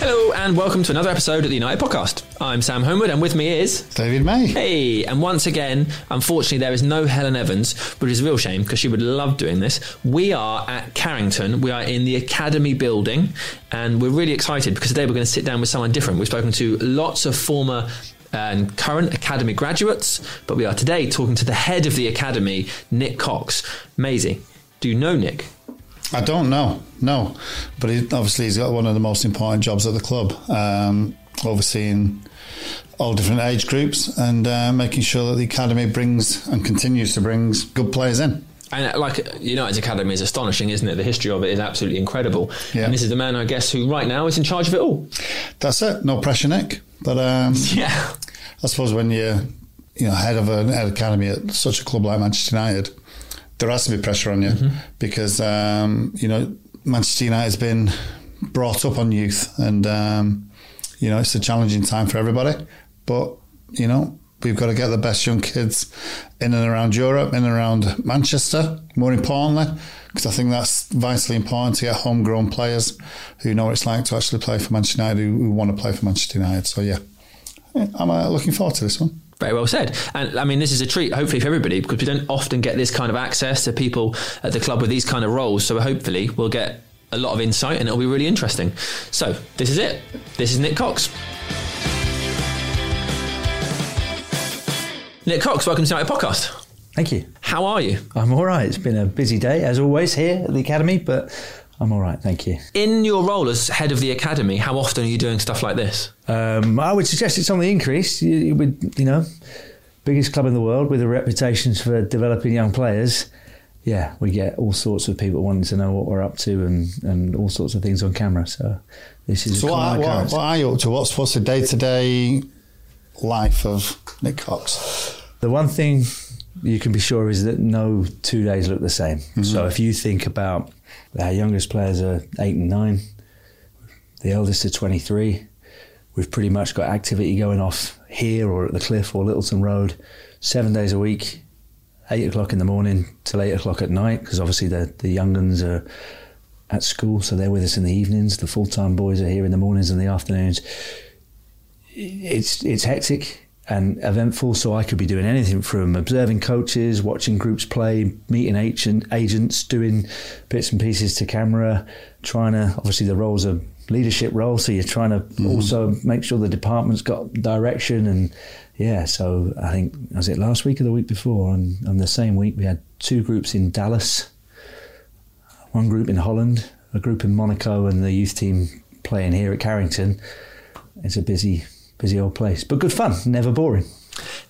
Hello and welcome to another episode of the United Podcast. I'm Sam Homewood and with me is David May. Hey, and once again, unfortunately, there is no Helen Evans, which is a real shame because she would love doing this. We are at Carrington. We are in the Academy building, and we're really excited because today we're going to sit down with someone different. We've spoken to lots of former and current Academy graduates, but we are today talking to the head of the Academy, Nick Cox. Maysie, do you know Nick? I don't know, no, but he, obviously he's got one of the most important jobs at the club, um, overseeing all different age groups and uh, making sure that the academy brings and continues to bring good players in. And uh, like United's academy is astonishing, isn't it? The history of it is absolutely incredible. Yeah. And this is the man, I guess, who right now is in charge of it all. That's it. No pressure, Nick. But um, Yeah. I suppose when you're you know head of an head academy at such a club like Manchester United, there has to be pressure on you because um, you know Manchester United has been brought up on youth, and um, you know it's a challenging time for everybody. But you know we've got to get the best young kids in and around Europe, in and around Manchester. More importantly. Because I think that's vitally important to get homegrown players who know what it's like to actually play for Manchester United, who, who want to play for Manchester United. So, yeah, I'm uh, looking forward to this one. Very well said. And I mean, this is a treat, hopefully, for everybody, because we don't often get this kind of access to people at the club with these kind of roles. So hopefully, we'll get a lot of insight and it'll be really interesting. So, this is it. This is Nick Cox. Nick Cox, welcome to our podcast. Thank you. How are you? I'm all right. It's been a busy day, as always, here at the Academy, but I'm all right. Thank you. In your role as head of the academy, how often are you doing stuff like this? Um, I would suggest it's on the increase. You, you would, you know, biggest club in the world with a reputation for developing young players. Yeah, we get all sorts of people wanting to know what we're up to and, and all sorts of things on camera. So this is So a what, common what, what are you up to? What's what's the day to day life of Nick Cox? The one thing you can be sure is that no two days look the same. Mm-hmm. So if you think about our youngest players are eight and nine, the eldest are 23, we've pretty much got activity going off here or at the cliff or Littleton Road seven days a week, eight o'clock in the morning till eight o'clock at night, because obviously the, the young uns are at school, so they're with us in the evenings. The full time boys are here in the mornings and the afternoons. It's it's hectic and eventful, so I could be doing anything from observing coaches, watching groups play, meeting agent, agents, doing bits and pieces to camera, trying to obviously the roles are leadership role, so you're trying to mm-hmm. also make sure the department's got direction and yeah. So I think was it last week or the week before, and on the same week we had two groups in Dallas, one group in Holland, a group in Monaco, and the youth team playing here at Carrington. It's a busy, busy old place, but good fun, never boring.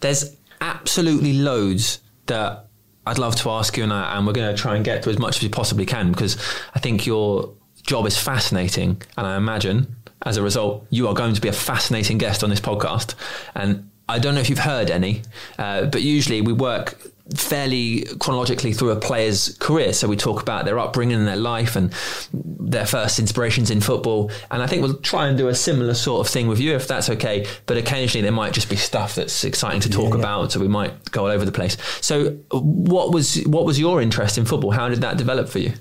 There's absolutely loads that I'd love to ask you, and, I, and we're going to try and get to as much as we possibly can because I think your job is fascinating, and I imagine as a result you are going to be a fascinating guest on this podcast. And I don't know if you've heard any, uh, but usually we work fairly chronologically through a player's career. So we talk about their upbringing and their life and their first inspirations in football. And I think we'll try and do a similar sort of thing with you if that's okay. But occasionally there might just be stuff that's exciting to talk yeah. about. So we might go all over the place. So what was what was your interest in football? How did that develop for you?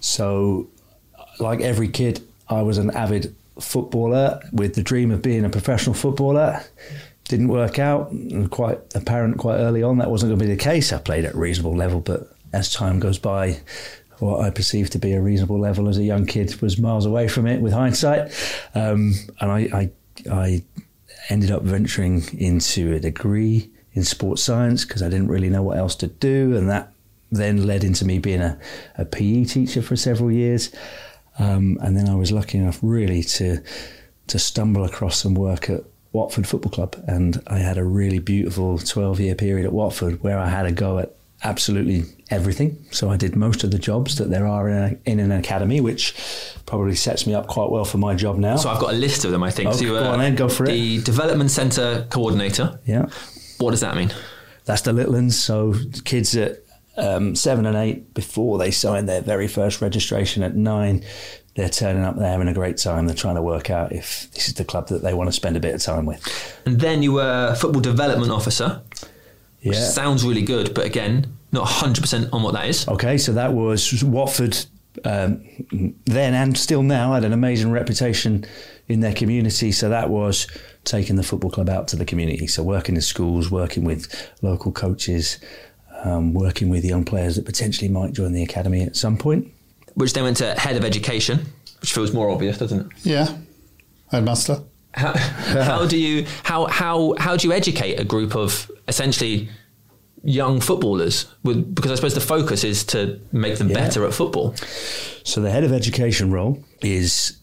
So, like every kid, I was an avid footballer with the dream of being a professional footballer. Didn't work out, quite apparent quite early on that wasn't going to be the case. I played at a reasonable level, but as time goes by, what I perceived to be a reasonable level as a young kid was miles away from it with hindsight. Um, and I, I, I ended up venturing into a degree in sports science because I didn't really know what else to do, and that then led into me being a, a PE teacher for several years. Um, and then I was lucky enough really to to stumble across some work at Watford Football Club, and I had a really beautiful 12 year period at Watford where I had a go at absolutely everything. So I did most of the jobs that there are in, a, in an academy, which probably sets me up quite well for my job now. So I've got a list of them. I think. Oh, so go on then, go for it. the development centre coordinator. yeah. What does that mean? That's the little ones. So kids at um, seven and eight, before they sign their very first registration at nine, they're turning up there having a great time. They're trying to work out if this is the club that they want to spend a bit of time with. And then you were a football development officer. Yeah. Which sounds really good, but again, not 100% on what that is. Okay, so that was Watford um, then and still now had an amazing reputation in their community. So that was taking the football club out to the community. So working in schools, working with local coaches, um, working with young players that potentially might join the academy at some point. Which then went to head of education, which feels more obvious, doesn't it? Yeah, headmaster. How, how do you how how how do you educate a group of essentially young footballers? With, because I suppose the focus is to make them Yeah. better at football. So the head of education role is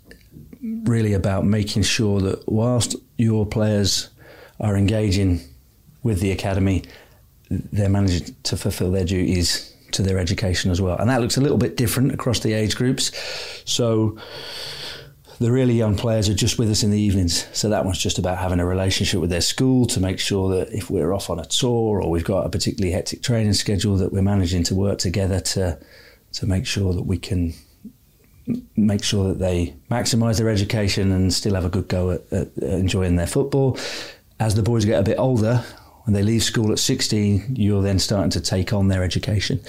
really about making sure that whilst your players are engaging with the academy, they're managing to fulfil their duties to their education as well. And that looks a little bit different across the age groups. So the really young players are just with us in the evenings. So that one's just about having a relationship with their school to make sure that if we're off on a tour or we've got a particularly hectic training schedule, that we're managing to work together to to make sure that we can make sure that they maximise their education and still have a good go at, at enjoying their football. As the boys get a bit older, when they leave school at 16, you're then starting to take on their education.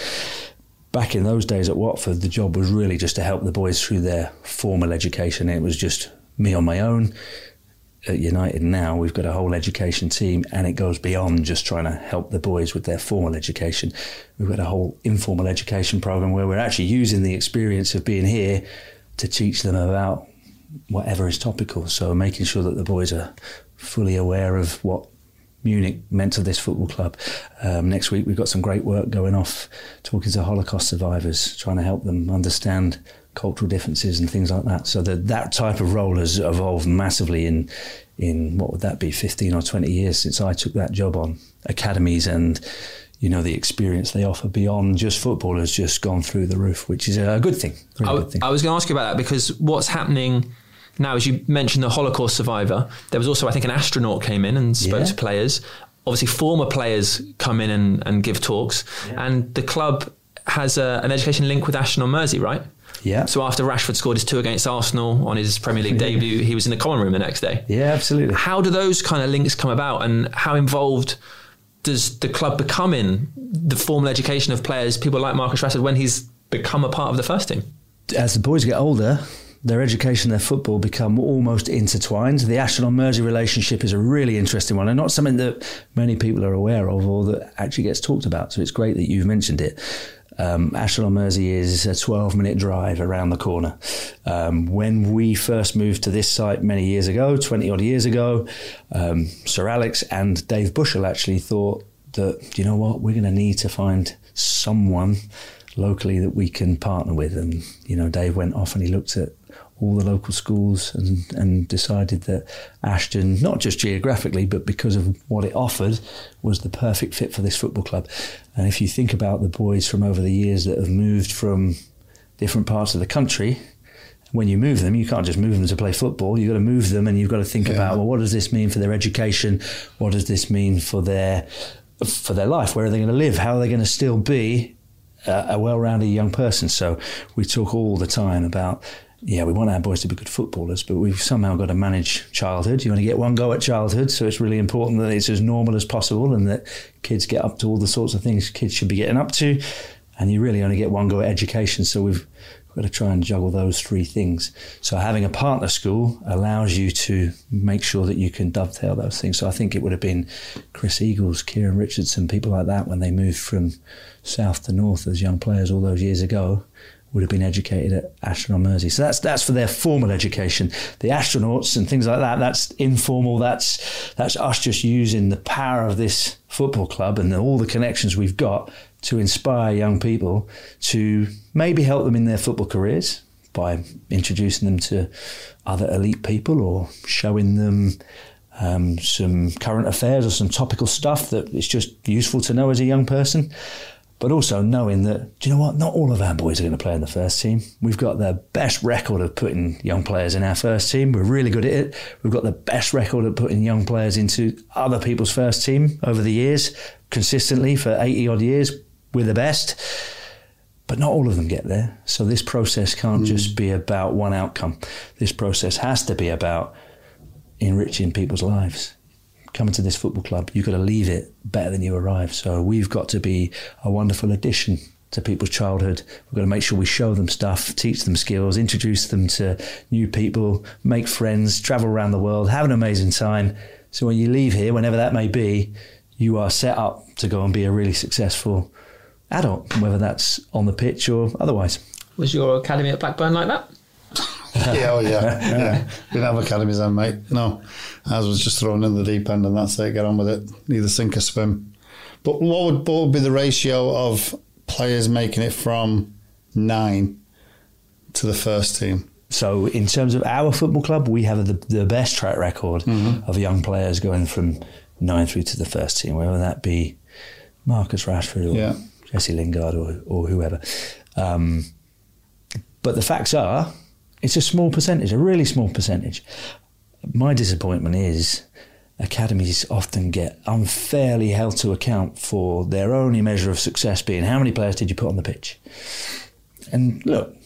Back in those days at Watford, the job was really just to help the boys through their formal education. It was just me on my own. At United now, we've got a whole education team, and it goes beyond just trying to help the boys with their formal education. We've got a whole informal education program where we're actually using the experience of being here to teach them about whatever is topical. So making sure that the boys are fully aware of what Munich meant to this football club. Um, next week we've got some great work going off, talking to Holocaust survivors, trying to help them understand cultural differences and things like that. So that that type of role has evolved massively in in what would that be, fifteen or twenty years since I took that job on. Academies and you know the experience they offer beyond just football has just gone through the roof, which is a good thing. I, good thing. I was going to ask you about that because what's happening now, as you mentioned, the Holocaust survivor. There was also, I think, an astronaut came in and spoke Yeah. to players. Obviously, former players come in and, and give talks, and the club has a, an education link with Ashton on Mersey, right? Yeah. So after Rashford scored his two against Arsenal on his Premier League debut, he was in the common room the next day. yeah, absolutely. How do those kind of links come about, and how involved does the club become in the formal education of players, people like Marcus Rashford, when he's become a part of the first team? as the boys get older, their education, their football become almost intertwined. The Ashton Mersey relationship is a really interesting one and not something that many people are aware of or that actually gets talked about. So it's great that you've mentioned it. Um, Ashton Mersey is a 12 minute drive around the corner. Um, when we first moved to this site many years ago, 20 odd years ago, um, Sir Alex and Dave Bushell actually thought that, you know what, we're going to need to find someone locally that we can partner with. And, you know, Dave went off and he looked at all the local schools and, and decided that Ashton, not just geographically, but because of what it offered, was the perfect fit for this football club. And if you think about the boys from over the years that have moved from different parts of the country, when you move them, you can't just move them to play football. You've got to move them, and you've got to think Yeah. about well, what does this mean for their education? What does this mean for their for their life? Where are they going to live? How are they going to still be a, a well-rounded young person? So we talk all the time about. Yeah, we want our boys to be good footballers, but we've somehow got to manage childhood. You want to get one go at childhood, so it's really important that it's as normal as possible and that kids get up to all the sorts of things kids should be getting up to. And you really only get one go at education, so we've We've got to try and juggle those three things. So having a partner school allows you to make sure that you can dovetail those things. So I think it would have been Chris Eagles, Kieran Richardson, people like that when they moved from south to north as young players all those years ago would have been educated at Ashton on Mersey. So that's that's for their formal education. The astronauts and things like that, that's informal. That's that's us just using the power of this football club and all the connections we've got to inspire young people to maybe help them in their football careers by introducing them to other elite people or showing them um, some current affairs or some topical stuff that is just useful to know as a young person. But also knowing that, do you know what? Not all of our boys are going to play in the first team. We've got the best record of putting young players in our first team. We're really good at it. We've got the best record of putting young players into other people's first team over the years, consistently for 80 odd years. We're the best. But not all of them get there. So this process can't just mm. be about one outcome. This process has to be about enriching people's lives. Coming to this football club, you've got to leave it better than you arrived. So we've got to be a wonderful addition to people's childhood. We've got to make sure we show them stuff, teach them skills, introduce them to new people, make friends, travel around the world, have an amazing time. So when you leave here, whenever that may be, you are set up to go and be a really successful adult, whether that's on the pitch or otherwise. Was your academy at Blackburn like that? Yeah, oh yeah, yeah. We didn't have academies then, mate. No, I was just thrown in the deep end, and that's it. Get on with it. Either sink or swim. But what would, what would be the ratio of players making it from nine to the first team? So, in terms of our football club, we have the, the best track record mm-hmm. of young players going from nine through to the first team, whether that be Marcus Rashford or yeah. Jesse Lingard or, or whoever. Um, but the facts are, it's a small percentage, a really small percentage. My disappointment is academies often get unfairly held to account for their only measure of success being how many players did you put on the pitch. And look,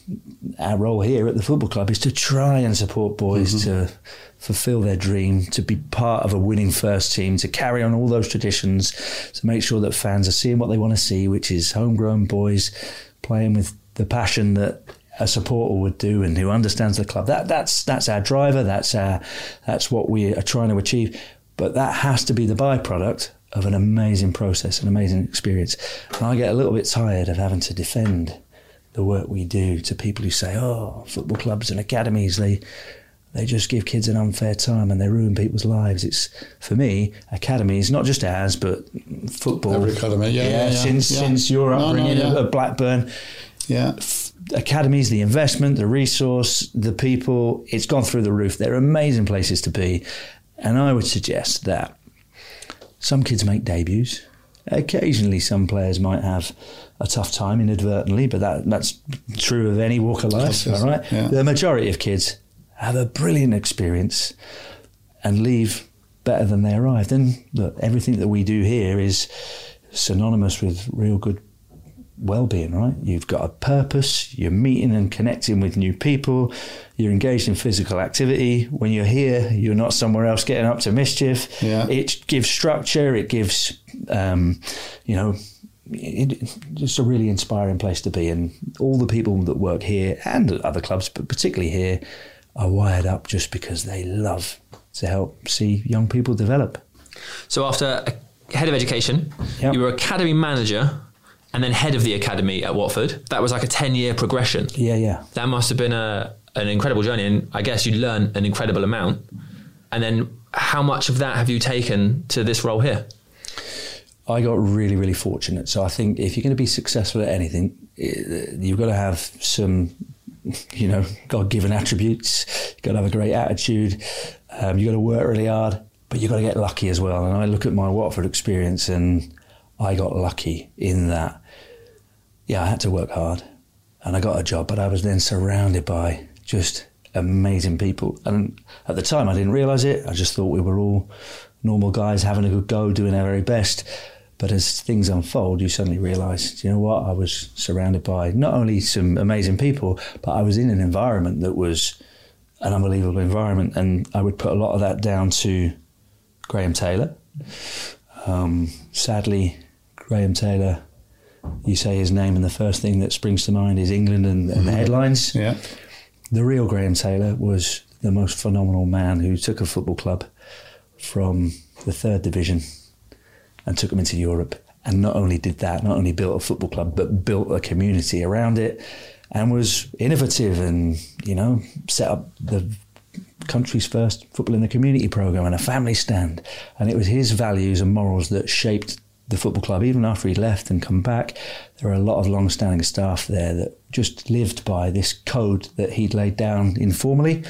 our role here at the football club is to try and support boys mm-hmm. to fulfill their dream, to be part of a winning first team, to carry on all those traditions, to make sure that fans are seeing what they want to see, which is homegrown boys playing with the passion that a supporter would do and who understands the club. That that's that's our driver. That's our that's what we are trying to achieve. But that has to be the byproduct of an amazing process, an amazing experience. And I get a little bit tired of having to defend the work we do to people who say, "Oh, football clubs and academies they." They just give kids an unfair time and they ruin people's lives. It's for me, academies, not just ours, but football. Every academy, yeah, yeah, yeah, yeah since yeah. since your upbringing no, no, at Blackburn, yeah, academies, the investment, the resource, the people, it's gone through the roof. They're amazing places to be. And I would suggest that some kids make debuts. Occasionally, some players might have a tough time inadvertently, but that, that's true of any walk of life. All right. Yeah. The majority of kids have a brilliant experience and leave better than they arrived. And look, everything that we do here is synonymous with real good well-being right? You've got a purpose you're meeting and connecting with new people you're engaged in physical activity. When you're here you're not somewhere else getting up to mischief. Yeah. it gives structure it gives um, you know it, just a really inspiring place to be. And all the people that work here and at other clubs but particularly here are wired up just because they love to help see young people develop. So after head of education yep. you were academy manager and then head of the academy at Watford. That was like a 10 year progression. Yeah, yeah. That must have been a, an incredible journey. And I guess you learn an incredible amount. And then how much of that have you taken to this role here? I got really, really fortunate. So I think if you're going to be successful at anything, you've got to have some, you know, God given attributes. You've got to have a great attitude. Um, you've got to work really hard, but you've got to get lucky as well. And I look at my Watford experience and I got lucky in that yeah, I had to work hard and I got a job, but I was then surrounded by just amazing people. And at the time, I didn't realize it. I just thought we were all normal guys having a good go, doing our very best. But as things unfold, you suddenly realize, you know what? I was surrounded by not only some amazing people, but I was in an environment that was an unbelievable environment. And I would put a lot of that down to Graham Taylor. Um, sadly, Graham Taylor you say his name, and the first thing that springs to mind is England and, and the mm-hmm. headlines. Yeah. The real Graham Taylor was the most phenomenal man who took a football club from the third division and took them into Europe. And not only did that, not only built a football club, but built a community around it and was innovative and, you know, set up the country's first football in the community program and a family stand. And it was his values and morals that shaped the football club, even after he left and come back, there were a lot of long-standing staff there that just lived by this code that he'd laid down informally.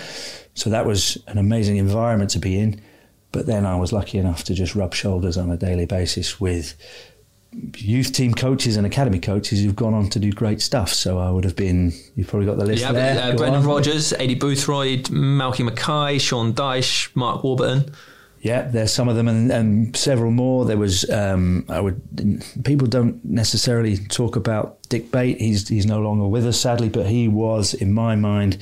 So that was an amazing environment to be in. But then I was lucky enough to just rub shoulders on a daily basis with youth team coaches and academy coaches who've gone on to do great stuff. So I would have been, you've probably got the list yeah, there. Uh, Brendan Rodgers, Aidy Boothroyd, Malky Mackay, Sean Dyche, Mark Warburton. Yeah, there's some of them and, and several more. There was um, I would people don't necessarily talk about Dick Bate. He's he's no longer with us sadly, but he was in my mind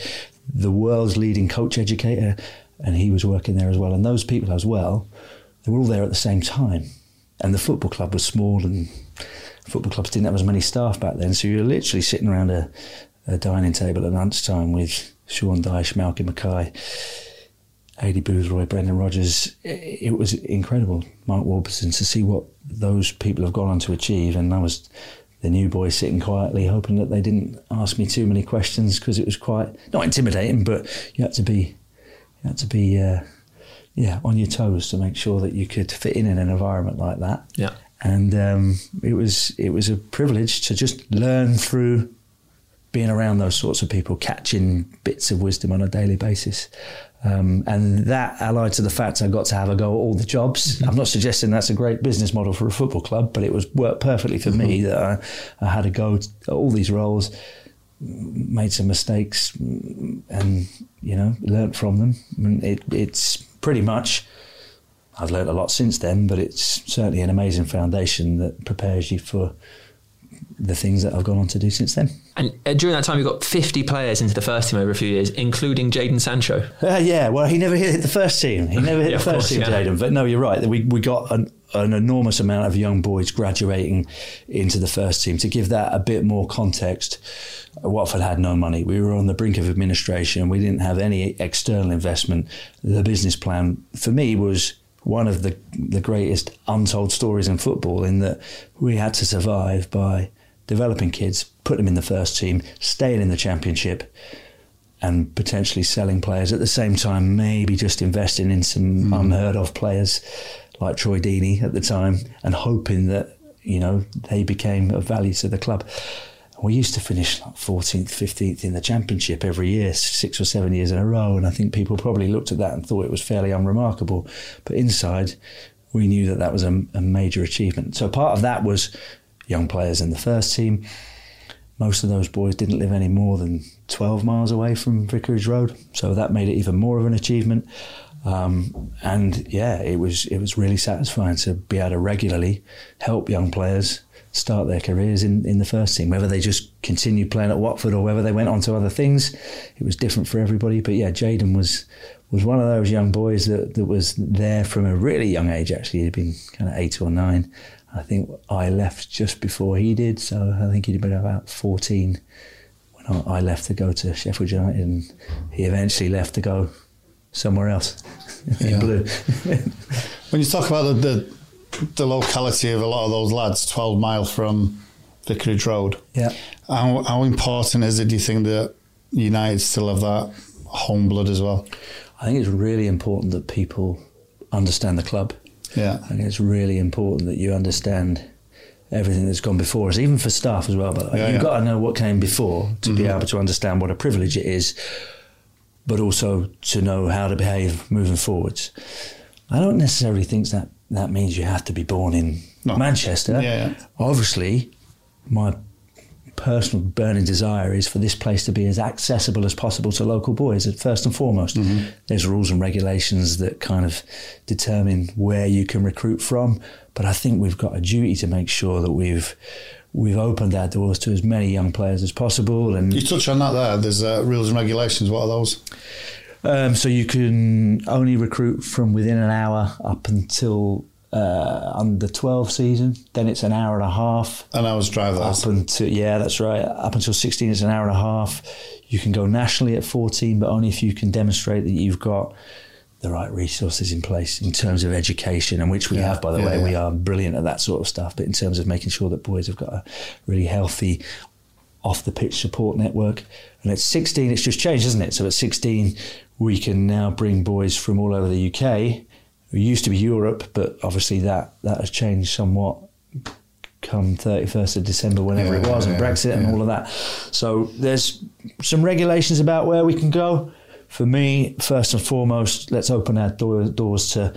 the world's leading coach educator, and he was working there as well. And those people as well, they were all there at the same time. and the football club was small, and football clubs didn't have as many staff back then. So you were literally sitting around a, a dining table at lunchtime with Sean Dyche, Malky Mackay, Aidy Boothroyd, Brendan Rodgers. It, it was incredible, Mark Warburton, to see what those people have gone on to achieve. And I was the new boy sitting quietly, hoping that they didn't ask me too many questions because it was quite not intimidating, but you had to be you had to be uh, yeah on your toes to make sure that you could fit in in an environment like that. Yeah. And um, it was it was a privilege to just learn through being around those sorts of people, catching bits of wisdom on a daily basis. Um, and that allied to the fact I got to have a go at all the jobs. Mm-hmm. I'm not suggesting that's a great business model for a football club, but it was worked perfectly for mm-hmm. me that I, I, had a go at all these roles, made some mistakes, and you know learnt from them. It, it's pretty much. I've learnt a lot since then, but it's certainly an amazing foundation that prepares you for the things that I've gone on to do since then. And uh, during that time, you got 50 players into the first team over a few years, including Jadon Sancho. Uh, yeah, well, he never hit the first team. He never hit yeah, the first course, team, yeah. Jadon. But no, you're right. We, we got an, an enormous amount of young boys graduating into the first team. To give that a bit more context, Watford had no money. We were on the brink of administration. We didn't have any external investment. The business plan for me was one of the the greatest untold stories in football in that we had to survive by developing kids, put them in the first team, staying in the championship, and potentially selling players at the same time, maybe just investing in some mm. unheard of players like Troy Deeney at the time, and hoping that you know they became of value to the club. We used to finish like 14th, 15th in the championship every year, six or seven years in a row, and I think people probably looked at that and thought it was fairly unremarkable. But inside, we knew that that was a, a major achievement. So part of that was young players in the first team. Most of those boys didn't live any more than 12 miles away from Vicarage Road, so that made it even more of an achievement. Um, and yeah, it was it was really satisfying to be able to regularly help young players start their careers in, in the first team, whether they just continued playing at Watford or whether they went on to other things. It was different for everybody. But yeah, Jadon was was one of those young boys that, that was there from a really young age. Actually, he'd been kind of eight or nine, I think I left just before he did, so I think he'd been about 14 when I left to go to Sheffield United, and he eventually left to go somewhere else in blue. when you talk about the, the, the locality of a lot of those lads, 12 miles from Vicarage Road, yeah, how, how important is it? Do you think that United still have that home blood as well? I think it's really important that people understand the club yeah. I think it's really important that you understand everything that's gone before us, even for staff as well. But yeah, you've yeah. got to know what came before to mm-hmm. be able to understand what a privilege it is, but also to know how to behave moving forwards. I don't necessarily think that that means you have to be born in no. Manchester. Yeah, Obviously, my personal burning desire is for this place to be as accessible as possible to local boys, first and foremost. Mm-hmm. There's rules and regulations that kind of determine where you can recruit from, but I think we've got a duty to make sure that we've we've opened our doors to as many young players as possible. And you touch on that there. There's uh, rules and regulations. What are those? Um, so you can only recruit from within an hour up until uh, under 12 season. Then it's an hour and a half. An hour's drive. Up until yeah, that's right. Up until 16, it's an hour and a half. You can go nationally at 14, but only if you can demonstrate that you've got the right resources in place in terms of education, and which we yeah, have, by the yeah, way. Yeah. We are brilliant at that sort of stuff. But in terms of making sure that boys have got a really healthy off the pitch support network. And at 16, it's just changed, isn't it? So at 16, we can now bring boys from all over the UK it used to be Europe, but obviously that that has changed somewhat come 31st of December, whenever yeah, it was, and Brexit yeah. and all of that. So there's some regulations about where we can go. For me, first and foremost, let's open our door, doors to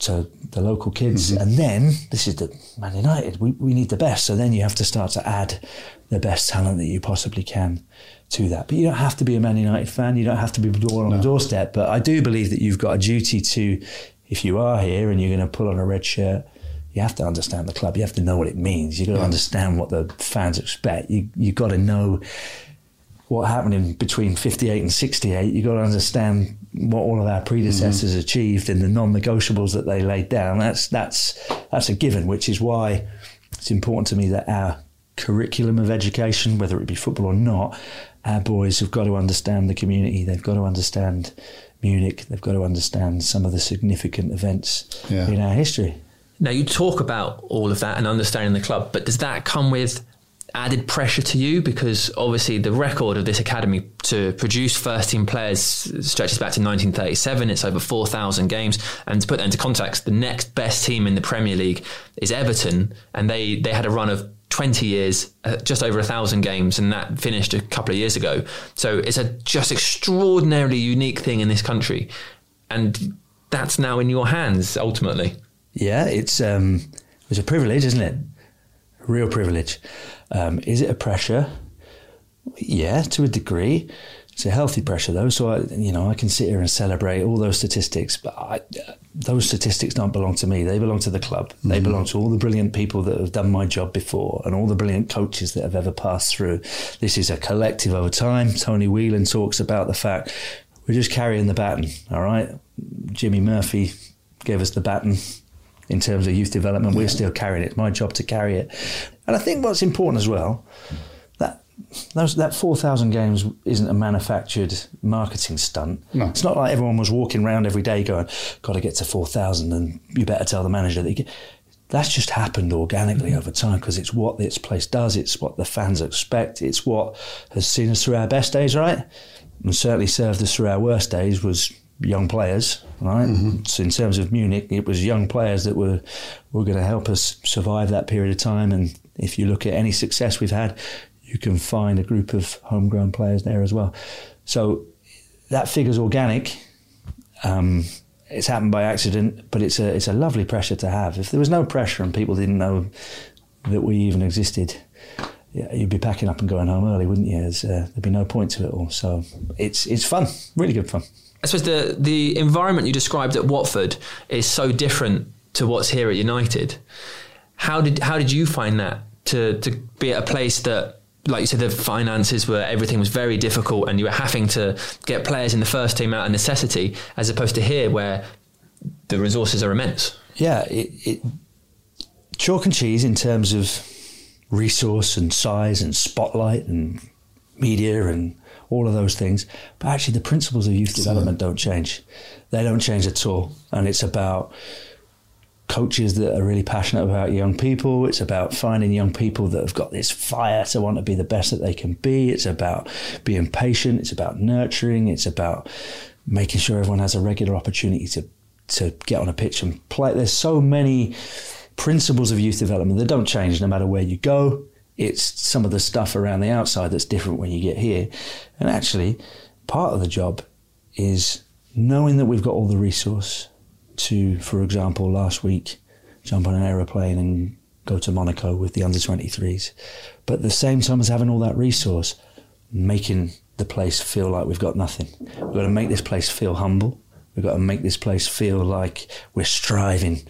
to the local kids, mm-hmm. and then this is the Man United. We we need the best. So then you have to start to add the best talent that you possibly can to that. But you don't have to be a Man United fan. You don't have to be door on no. the doorstep. But I do believe that you've got a duty to if you are here and you're going to pull on a red shirt, you have to understand the club. You have to know what it means. You've got to understand what the fans expect. You you got to know what happened in between 58 and 68. You've got to understand what all of our predecessors Mm-hmm. achieved and the non-negotiables that they laid down. That's that's that's a given, which is why it's important to me that our curriculum of education, whether it be football or not, our boys have got to understand the community. They've got to understand Munich. They've got to understand some of the significant events Yeah. in our history. Now you talk about all of that and understanding the club, but does that come with added pressure to you? Because obviously the record of this academy to produce first team players stretches back to 1937. It's over 4,000 games, and to put that into context, the next best team in the Premier League is Everton, and they they had a run of 20 years, uh, just over a thousand games, and that finished a couple of years ago. So it's a just extraordinarily unique thing in this country, and that's now in your hands ultimately. Yeah, it's um, it's a privilege, isn't it? Real privilege. Um, is it a pressure? Yeah, to a degree. It's a healthy pressure, though. So I, you know, I can sit here and celebrate all those statistics, but I, those statistics don't belong to me. They belong to the club. They mm-hmm. belong to all the brilliant people that have done my job before, and all the brilliant coaches that have ever passed through. This is a collective over time. Tony Whelan talks about the fact we're just carrying the baton. All right, Jimmy Murphy gave us the baton in terms of youth development. We're still carrying it. It's my job to carry it. And I think what's important as well, those, that 4,000 games isn't a manufactured marketing stunt. No. It's not like everyone was walking around every day going, got to get to 4,000 and you better tell the manager that you get. That's just happened organically over time because it's what this place does. It's what the fans expect. It's what has seen us through our best days, right? And certainly served us through our worst days was young players, right? Mm-hmm. So in terms of Munich, it was young players that were were going to help us survive that period of time. And if you look at any success we've had, you can find a group of homegrown players there as well. So that figure's organic. Um, it's happened by accident, but it's a it's a lovely pressure to have. If there was no pressure and people didn't know that we even existed, yeah, you'd be packing up and going home early, wouldn't you? Uh, there'd be no point to it all. So it's it's fun, really good fun. I suppose the the environment you described at Watford is so different to what's here at United. How did how did you find that to to be at a place that like you said the finances were everything was very difficult and you were having to get players in the first team out of necessity as opposed to here where the resources are immense. Yeah, it, it chalk and cheese in terms of resource and size and spotlight and media and all of those things. But actually, the principles of youth uh, development don't change. They don't change at all. And it's about coaches that are really passionate about young people. It's about finding young people that have got this fire to want to be the best that they can be. It's about being patient. It's about nurturing. It's about making sure everyone has a regular opportunity to to get on a pitch and play. There's so many principles of youth development that don't change no matter where you go. It's some of the stuff around the outside that's different when you get here. And actually, part of the job is knowing that we've got all the resource to, for example, last week, jump on an aeroplane and go to Monaco with the under 23s. But at the same time as having all that resource, making the place feel like we've got nothing. We've got to make this place feel humble. We've got to make this place feel like we're striving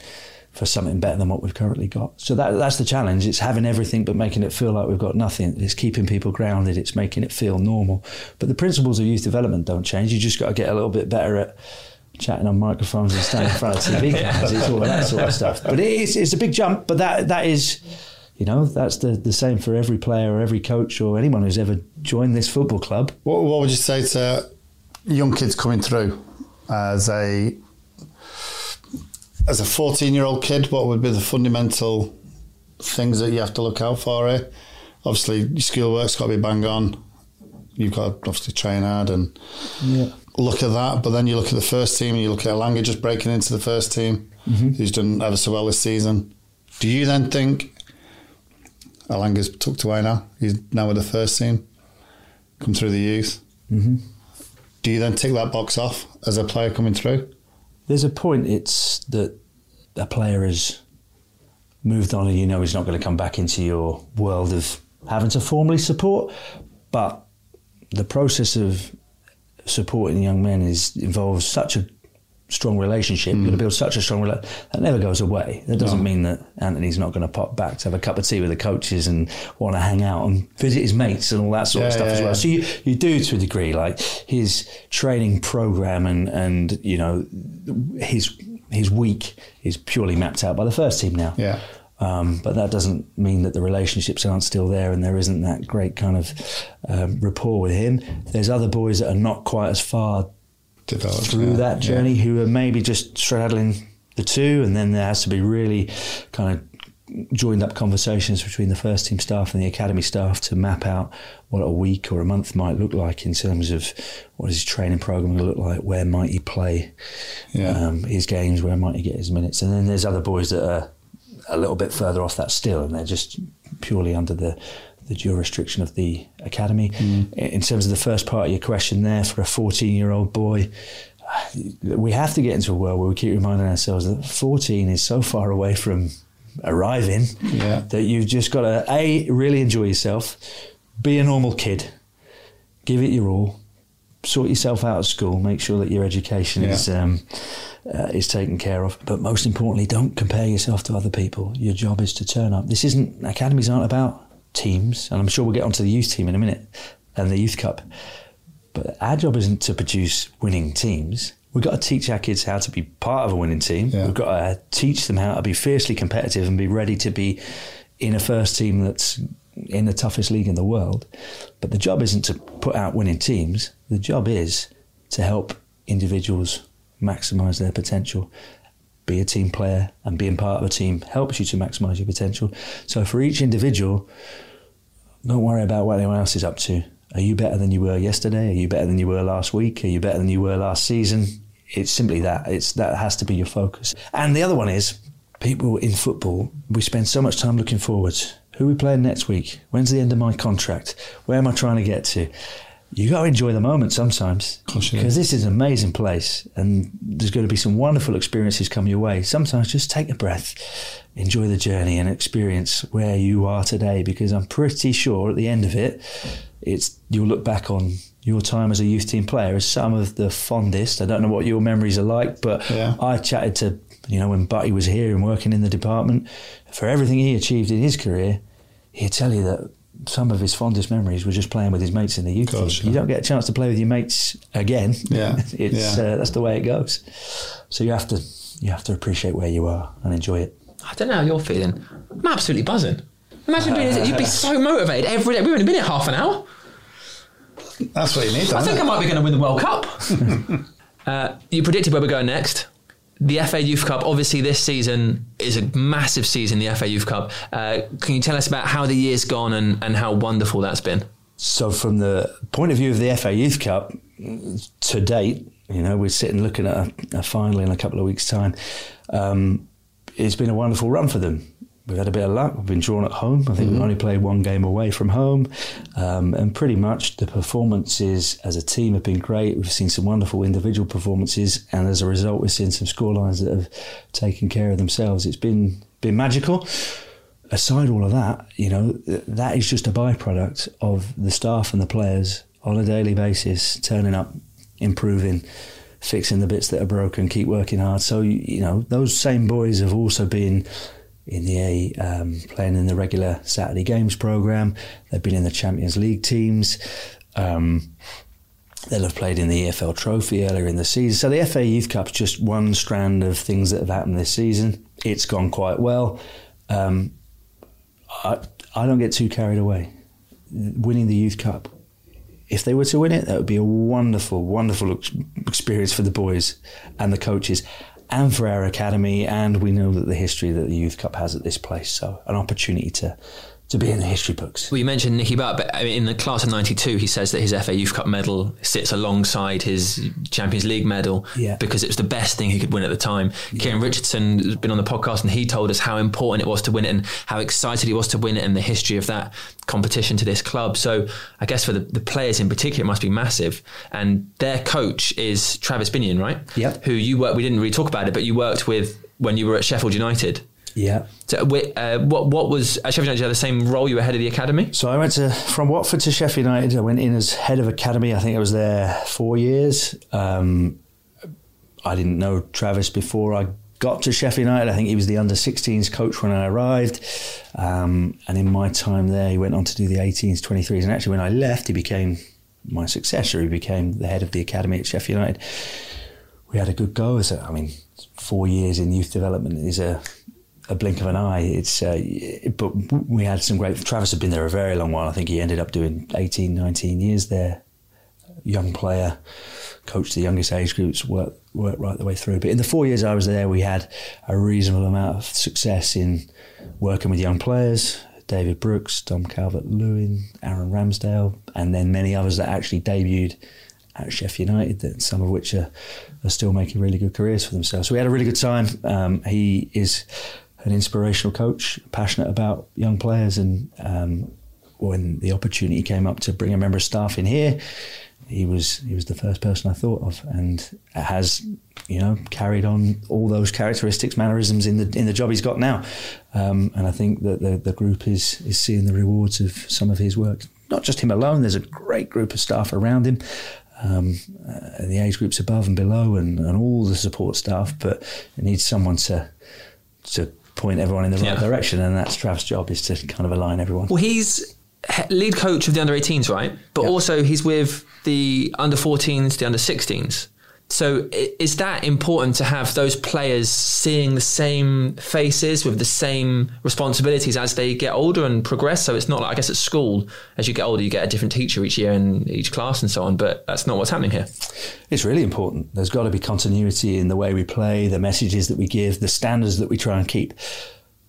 for something better than what we've currently got. So that, that's the challenge. It's having everything but making it feel like we've got nothing. It's keeping people grounded. It's making it feel normal. But the principles of youth development don't change. You just got to get a little bit better at chatting on microphones and standing in front of TV cameras. It's all that sort of stuff. But it is, it's a big jump. But that that is, you know, that's the, the same for every player or every coach or anyone who's ever joined this football club. What, what would you say to young kids coming through as a as a fourteen year old kid? What would be the fundamental things that you have to look out for? Here? Obviously, your schoolwork's got to be bang on. You've got to obviously train hard and Yeah. Look at that. But then you look at the first team and you look at Elanga just breaking into the first team, who's done ever so well this season. Do you then think Elanga's tucked away now? He's now with the first team, come through the youth. Mm-hmm. Do you then tick that box off as a player coming through? There's a point it's that a player has moved on and you know he's not going to come back into your world of having to formally support. But the process of supporting young men is involves such a strong relationship. Mm. You've got to build such a strong relationship. That never goes away. That doesn't mean that Anthony's not going to pop back to have a cup of tea with the coaches and want to hang out and visit his mates and all that sort of stuff yeah, as well. yeah. So you, you do to a degree, like his training program and, and you know, his, his week is purely mapped out by the first team now. Yeah. Um, but that doesn't mean that the relationships aren't still there and there isn't that great kind of um, rapport with him. There's other boys that are not quite as far Developed through yeah, that yeah. journey who are maybe just straddling the two, and then there has to be really kind of joined up conversations between the first team staff and the academy staff to map out what a week or a month might look like in terms of what is his training program going to look like, where might he play Yeah. um, his games, where might he get his minutes, and then there's other boys that are a little bit further off that still, and they're just purely under the the jurisdiction of the academy. Mm. In terms of the first part of your question, there for a 14 year old boy, we have to get into a world where we keep reminding ourselves that 14 is so far away from arriving Yeah. that you've just got to a really enjoy yourself, be a normal kid, give it your all, sort yourself out at school, make sure that your education Yeah. is um, uh, is taken care of. But most importantly, don't compare yourself to other people. Your job is to turn up. This isn't academies aren't about teams, and I'm sure we'll get onto the youth team in a minute and the youth cup. But our job isn't to produce winning teams. We've got to teach our kids how to be part of a winning team. Yeah. We've got to teach them how to be fiercely competitive and be ready to be in a first team that's in the toughest league in the world. But the job isn't to put out winning teams. The job is to help individuals maximise their potential. Be a team player, and being part of a team helps you to maximise your potential. So for each individual, don't worry about what anyone else is up to. Are you better than you were yesterday? Are you better than you were last week? Are you better than you were last season? It's simply that. It's that has to be your focus. And the other one is people in football. We spend so much time looking forwards. Who are we playing next week? When's the end of my contract? Where am I trying to get to? You got to enjoy the moment sometimes because this is an amazing place, and there's going to be some wonderful experiences come your way. Sometimes just take a breath, enjoy the journey, and experience where you are today. Because I'm pretty sure at the end of it, it's you'll look back on your time as a youth team player as some of the fondest. I don't know what your memories are like, but Yeah. I chatted to you know when Butty was here and working in the department for everything he achieved in his career. He'd tell you that some of his fondest memories were just playing with his mates in the youth Gosh, team. yeah. You don't get a chance to play with your mates again. Yeah, it's yeah. Uh, that's the way it goes. So you have to you have to appreciate where you are and enjoy it. I don't know how you're feeling. I'm absolutely buzzing. Imagine being, you'd be so motivated every day. We've only been here half an hour. That's what you need. I think it? I might be going to win the World Cup. uh, you predicted where we're going next. The FA Youth Cup, obviously, this season is a massive season, the FA Youth Cup. Uh, can you tell us about how the year's gone and, and how wonderful that's been? So from the point of view of the FA Youth Cup, to date, you know, we're sitting looking at a, a final in a couple of weeks' time. Um, it's been a wonderful run for them. We've had a bit of luck. We've been drawn at home. I think we've only played one game away from home. Um, and pretty much the performances as a team have been great. We've seen some wonderful individual performances. And as a result, we've seen some scorelines that have taken care of themselves. It's been, been magical aside all of that, you know, that is just a byproduct of the staff and the players on a daily basis turning up, improving, fixing the bits that are broken, keep working hard. So you know, those same boys have also been in the A, um, playing in the regular Saturday games program. They've been in the Champions League teams. Um, They'll have played in the EFL Trophy earlier in the season. So the FA Youth Cup's just one strand of things that have happened this season. It's gone quite well. Um, I, I don't get too carried away. Winning the Youth Cup, if they were to win it, that would be a wonderful, wonderful experience for the boys and the coaches and for our academy. And we know that the history that the Youth Cup has at this place. So, an opportunity to, to be in the history books. Well, you mentioned Nicky Butt, but in the class of 92, he says that his FA Youth Cup medal sits alongside his Champions League medal Yeah. because it was the best thing he could win at the time. Kieran Richardson has been on the podcast and he told us how important it was to win it and how excited he was to win it and the history of that competition to this club. So I guess for the, the players in particular, it must be massive. And their coach is Travis Binnion, right? Yep. Who you work, we didn't really talk about it, but you worked with when you were at Sheffield United. Yeah. So, uh, what what was at Sheffield United? You had the same role. You were head of the academy. So I went to from Watford to Sheffield United. I went in as head of academy. I think I was there four years. Um, I didn't know Travis before I got to Sheffield United. I think he was the under 16s coach when I arrived. Um, and in my time there, he went on to do the 18s, 23s. And actually, when I left, he became my successor. He became the head of the academy at Sheffield United. We had a good go. As a, I mean, four years in youth development is a a blink of an eye. It's uh, but we had some great. Travis had been there a very long while. I think he ended up doing 18, 19 years there. Young player, coached the youngest age groups, worked worked right the way through. But in the four years I was there, we had a reasonable amount of success in working with young players. David Brooks, Dom Calvert Lewin, Aaron Ramsdale, and then many others that actually debuted at Sheffield United, that some of which are, are still making really good careers for themselves. So we had a really good time. Um, he is an inspirational coach, passionate about young players, and um, when the opportunity came up to bring a member of staff in here, he was he was the first person I thought of, and has you know carried on all those characteristics, mannerisms in the in the job he's got now, um, and I think that the the group is is seeing the rewards of some of his work. Not just him alone. There's a great group of staff around him. Um, uh, the age groups above and below, and, and all the support staff. But it needs someone to to point everyone in the right Yeah. direction, and that's Trav's job is to kind of align everyone. Well, he's lead coach of the under 18s, right? But Yeah. also he's with the under 14s, the under 16s. So is that important to have those players seeing the same faces with the same responsibilities as they get older and progress? So it's not like I guess at school, as you get older, you get a different teacher each year in each class and so on. But that's not what's happening here. It's really important. There's got to be continuity in the way we play, the messages that we give, the standards that we try and keep.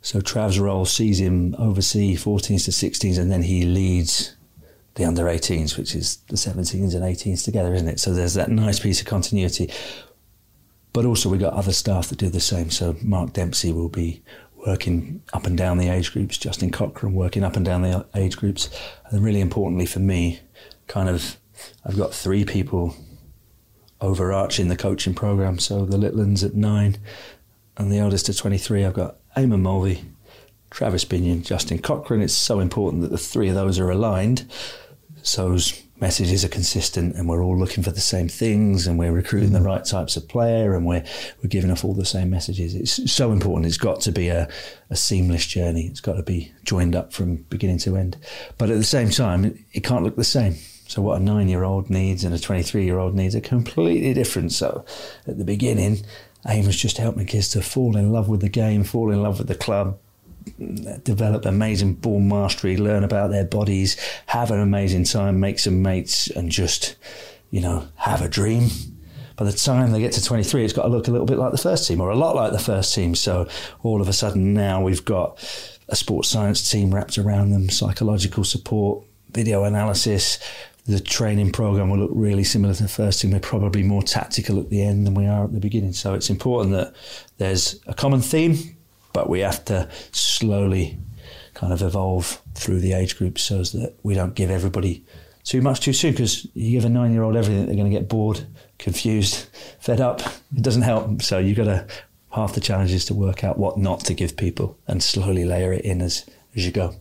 So Trav's role sees him oversee 14s to 16s, and then he leads the under 18s, which is the 17s and 18s together, isn't it? So there's that nice piece of continuity. But also we've got other staff that do the same. So Mark Dempsey will be working up and down the age groups, Justin Cochrane working up and down the age groups. And really importantly for me, kind of, I've got three people overarching the coaching program. So the little ones at nine and the eldest at 23, I've got Eamon Mulvey, Travis Binnion, Justin Cochrane. It's so important that the three of those are aligned. So messages are consistent and we're all looking for the same things and we're recruiting the mm. right types of player and we're, we're giving off all the same messages. It's so important. It's got to be a, a seamless journey. It's got to be joined up from beginning to end. But at the same time, it, it can't look the same. So what a nine-year-old needs and a 23-year-old needs are completely different. So at the beginning, aim was just helping kids to fall in love with the game, fall in love with the club, develop amazing ball mastery, learn about their bodies, have an amazing time, make some mates, and just, you know, have a dream. By the time they get to 23, it's got to look a little bit like the first team or a lot like the first team. So all of a sudden now we've got a sports science team wrapped around them, psychological support, video analysis. The training program will look really similar to the first team. We're probably more tactical at the end than we are at the beginning. So it's important that there's a common theme, but we have to slowly kind of evolve through the age groups so as that we don't give everybody too much too soon because you give a nine year old everything, they're going to get bored, confused, fed up. It doesn't help. So you've got to, half the challenge is to work out what not to give people and slowly layer it in as, as you go.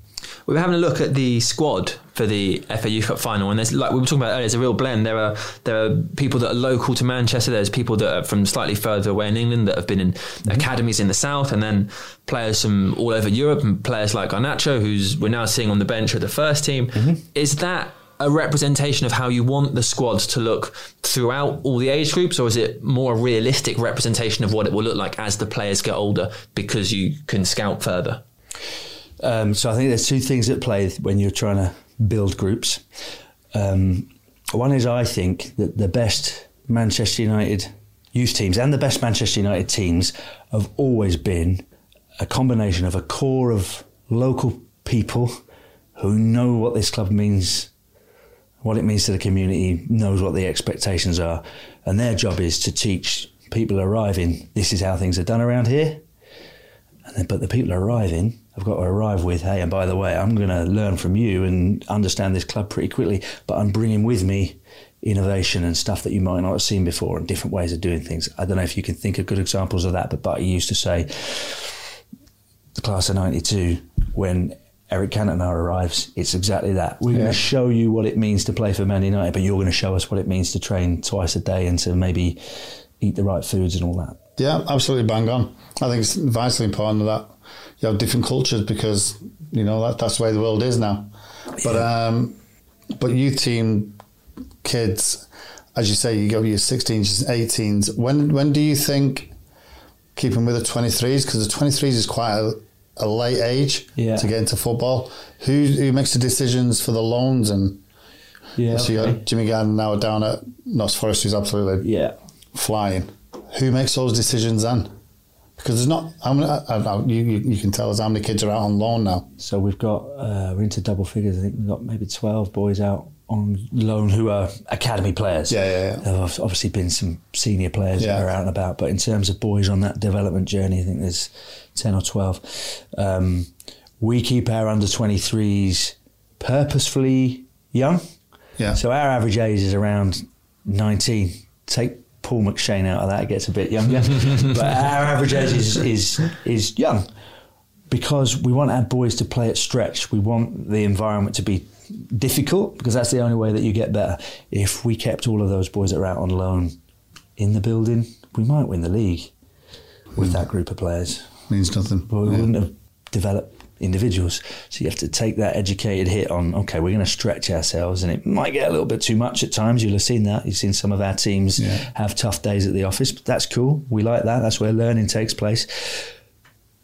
We were having a look at the squad for the FA Youth Cup final, and there's like we were talking about earlier. There's a real blend. There are there are people that are local to Manchester. There's people that are from slightly further away in England that have been in mm-hmm. academies in the south, and then players from all over Europe, and players like Garnacho, who's we're now seeing on the bench at the first team. Mm-hmm. Is that a representation of how you want the squad to look throughout all the age groups, or is it more a realistic representation of what it will look like as the players get older because you can scout further? Um, so I think there's two things at play when you're trying to build groups. Um, one is I think that the best Manchester United youth teams and the best Manchester United teams have always been a combination of a core of local people who know what this club means, what it means to the community, knows what the expectations are, and their job is to teach people arriving this is how things are done around here. And then, but the people arriving have got to arrive with, hey, and by the way, I'm going to learn from you and understand this club pretty quickly, but I'm bringing with me innovation and stuff that you might not have seen before and different ways of doing things. I don't know if you can think of good examples of that, but Buddy used to say, the class of 92, when Eric Cantona arrives, it's exactly that. We're going to show you what it means to play for Man United, but you're going to show us what it means to train twice a day and to maybe eat the right foods and all that. Yeah, absolutely bang on. I think it's vitally important that you have different cultures because you know that that's the way the world is now. But um, but youth team kids, as you say, you go your 16s, 18s. When when do you think keeping with the 23s because the 23s is quite a, a late age Yeah. to get into football. Who who makes the decisions for the loans and Yeah, so you got Jimmy Garner now down at Notts Forest who's absolutely yeah. flying. Who makes those decisions then? Because there's not. How many, I, I, you you can tell us how many kids are out on loan now. So we've got uh, we're into double figures. I think we've got maybe twelve boys out on loan who are academy players. Yeah, yeah, yeah. There have obviously been some senior players Yeah. that are out and about, but in terms of boys on that development journey, I think there's ten or twelve. Um, we keep our under twenty threes purposefully young. Yeah. So our average age is around nineteen. Take Paul McShane out of that, it gets a bit younger. but our average age is is is young because we want our boys to play at stretch. We want the environment to be difficult because that's the only way that you get better. If we kept all of those boys that are out on loan in the building, we might win the league with hmm. that group of players. Means nothing. But we Yeah. wouldn't have developed individuals. So you have to take that educated hit on, okay, we're going to stretch ourselves and it might get a little bit too much at times. You'll have seen that. You've seen some of our teams Yeah. have tough days at the office, but that's cool. We like that. That's where learning takes place.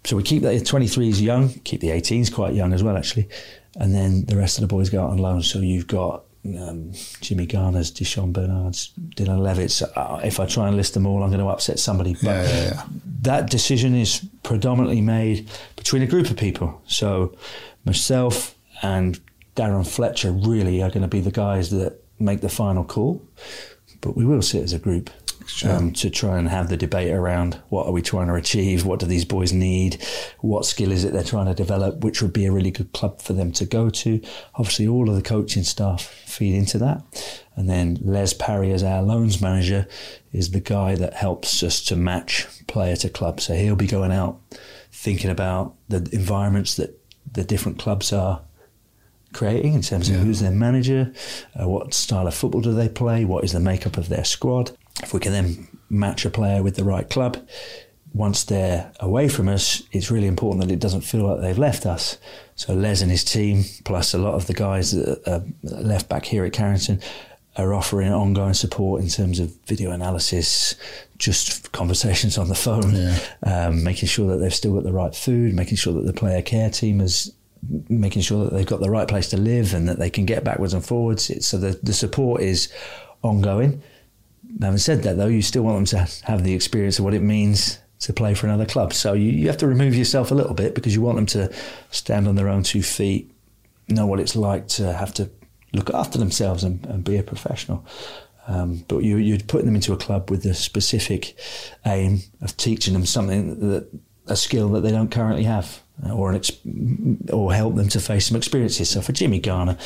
So we keep the 23s young, keep the 18s quite young as well, actually. And then the rest of the boys go out on loan. So you've got um, Jimmy Garner's, Di'Shon Bernard's, Dylan Levitt's. Uh, if I try and list them all, I'm going to upset somebody. But Yeah, yeah, yeah. that decision is predominantly made between a group of people. So myself and Darren Fletcher really are going to be the guys that make the final call. But we will sit as a group Sure. um, to try and have the debate around what are we trying to achieve, what do these boys need, what skill is it they're trying to develop, which would be a really good club for them to go to. Obviously, all of the coaching staff feed into that. And then Les Parry, as our loans manager, is the guy that helps us to match player to club. So he'll be going out thinking about the environments that the different clubs are creating in terms of Yeah. who's their manager, uh, what style of football do they play, what is the makeup of their squad. If we can then match a player with the right club, once they're away from us, it's really important that it doesn't feel like they've left us. So Les and his team, plus a lot of the guys that are left back here at Carrington, are offering ongoing support in terms of video analysis, just conversations on the phone, Yeah. um, making sure that they've still got the right food, making sure that the player care team is making sure that they've got the right place to live and that they can get backwards and forwards. It's, so the, the support is ongoing. Having said that, though, you still want them to have the experience of what it means to play for another club. So you, you have to remove yourself a little bit because you want them to stand on their own two feet, know what it's like to have to look after themselves and, and be a professional. Um, but you, you'd put them into a club with the specific aim of teaching them something that a skill that they don't currently have, uh, or an or help them to face some experiences. So for Jimmy Garner,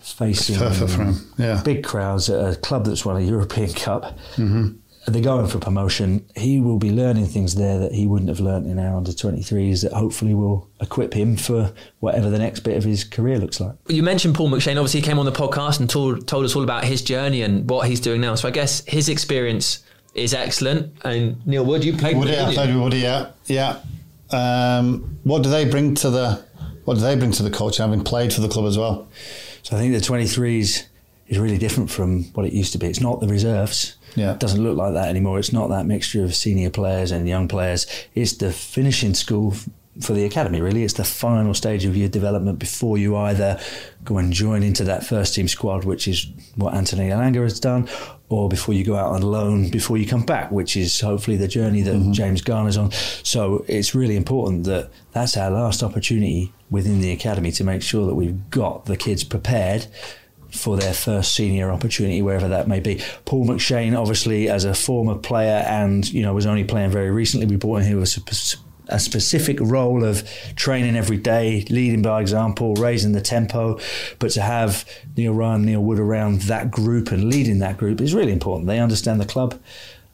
facing him, yeah. big crowds at a club that's won a European Cup, Mm-hmm. They're going for promotion. He will be learning things there that he wouldn't have learned in our under 23s that hopefully will equip him for whatever the next bit of his career looks like. You mentioned Paul McShane. Obviously, he came on the podcast and told, told us all about his journey and what he's doing now. So I guess his experience is excellent. And Neil Wood, you played Woody, with I him, played with? Woody. Yeah, yeah. Um, what do they bring to the? What do they bring to the coach? Having played for the club as well. So I think the 23s is really different from what it used to be. It's not the reserves. Yeah. It doesn't look like that anymore. It's not that mixture of senior players and young players. It's the finishing school for the academy, really. It's the final stage of your development before you either go and join into that first team squad, which is what Anthony Elanga has done, or before you go out on loan before you come back, which is hopefully the journey that mm-hmm. James Garner's on. So it's really important that that's our last opportunity within the academy to make sure that we've got the kids prepared for their first senior opportunity, wherever that may be. Paul McShane, obviously, as a former player and you know was only playing very recently, we brought in here with a specific role of training every day, leading by example, raising the tempo. But to have Neil Ryan, Neil Wood around that group and leading that group is really important. They understand the club.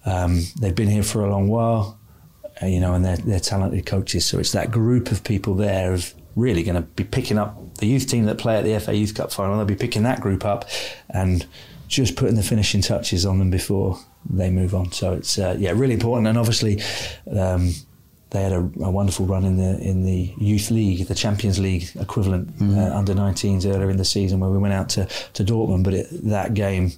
Um, they've been here for a long while, uh, you know, and they're, they're talented coaches. So it's that group of people there of really going to be picking up the youth team that play at the FA Youth Cup final. They'll be picking that group up and just putting the finishing touches on them before they move on. So it's uh, yeah, really important. And obviously, um, they had a, a, wonderful run in the in the youth league, the Champions League equivalent mm-hmm. uh, under 19s earlier in the season, where we went out to to Dortmund. But it, that game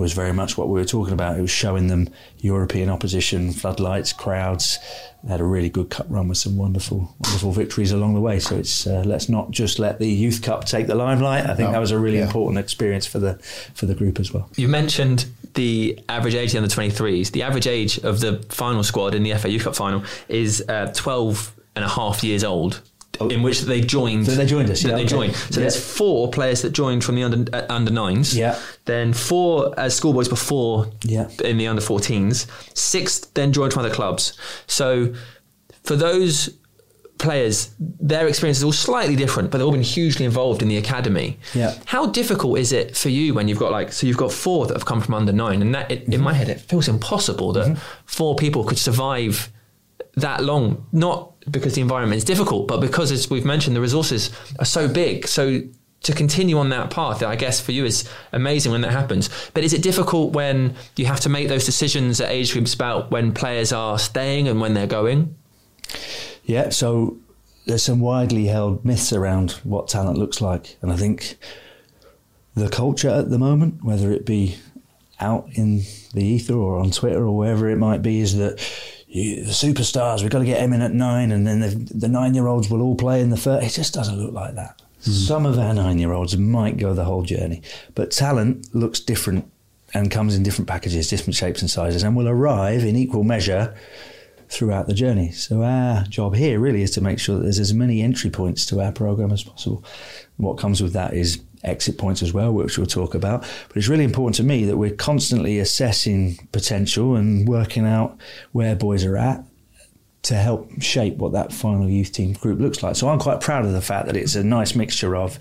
was very much what we were talking about. It was showing them European opposition, floodlights, crowds. They had a really good cup run with some wonderful, wonderful victories along the way. So it's uh, let's not just let the youth cup take the limelight. I think no. that was a really yeah. important experience for the for the group as well. You mentioned the average age of the 23s. The average age of the final squad in the FA Youth Cup final is uh, 12 and a half years old in which they joined. So they joined us. Yeah, they okay. joined. So yeah. there's four players that joined from the under uh, under nines. Yeah. Then four as schoolboys before. Yeah. In the under 14s, six then joined from other clubs. So for those players, their experience is all slightly different, but they've all been hugely involved in the academy. Yeah. How difficult is it for you when you've got like so you've got four that have come from under nine, and that it, mm-hmm. in my head it feels impossible that mm-hmm. four people could survive that long, not because the environment is difficult, but because, as we've mentioned, the resources are so big. So to continue on that path, I guess for you is amazing when that happens. But is it difficult when you have to make those decisions at age groups about when players are staying and when they're going? Yeah, so there's some widely held myths around what talent looks like. And I think the culture at the moment, whether it be out in the ether or on Twitter or wherever it might be, is that you, the superstars, we've got to get them in at nine, and then the, the nine year olds will all play in the first. It just doesn't look like that. Mm. Some of our nine year olds might go the whole journey, but talent looks different and comes in different packages, different shapes and sizes, and will arrive in equal measure throughout the journey. So our job here really is to make sure that there's as many entry points to our program as possible. what comes with that is exit points as well, which we'll talk about. But it's really important to me that we're constantly assessing potential and working out where boys are at to help shape what that final youth team group looks like. So I'm quite proud of the fact that it's a nice mixture of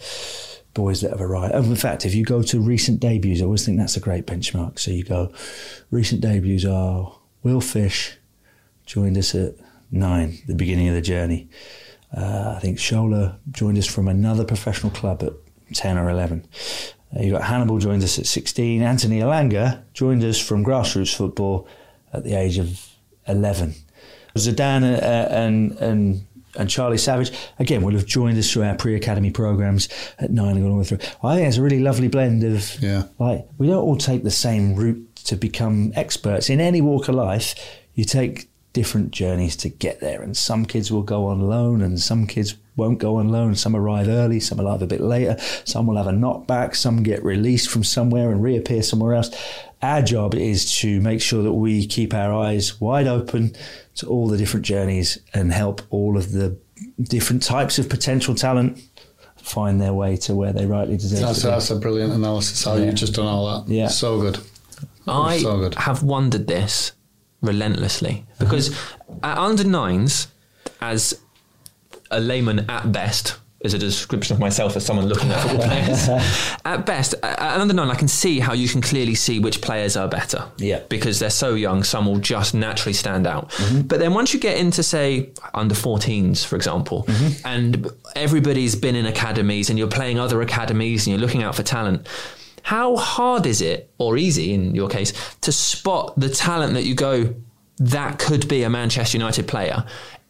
boys that have arrived. And in fact, if you go to recent debuts, I always think that's a great benchmark. So you go, recent debuts are Will Fish joined us at nine, the beginning of the journey. Uh, I think Shola joined us from another professional club at 10 or 11. Uh, you got Hannibal joined us at 16. Anthony Elanga joined us from grassroots football at the age of 11. Zidane uh, and, and and Charlie Savage again will have joined us through our pre-academy programs at nine and all the way through. I think it's a really lovely blend of yeah. Like we don't all take the same route to become experts in any walk of life. You take different journeys to get there, and some kids will go on loan, and some kids won't go on loan. Some arrive early, some arrive a bit later, some will have a knockback, some get released from somewhere and reappear somewhere else. Our job is to make sure that we keep our eyes wide open to all the different journeys and help all of the different types of potential talent find their way to where they rightly deserve that's, to be. That's a brilliant analysis, how yeah. you've just done all that. Yeah. So good. I so good. have wondered this relentlessly because mm-hmm. at under nines, as a layman at best is a description of myself as someone looking at football players. at best, at under nine, I can see how you can clearly see which players are better. Yeah. Because they're so young, some will just naturally stand out. Mm-hmm. But then once you get into, say, under 14s, for example, mm-hmm. and everybody's been in academies and you're playing other academies and you're looking out for talent, how hard is it, or easy in your case, to spot the talent that you go, that could be a Manchester United player?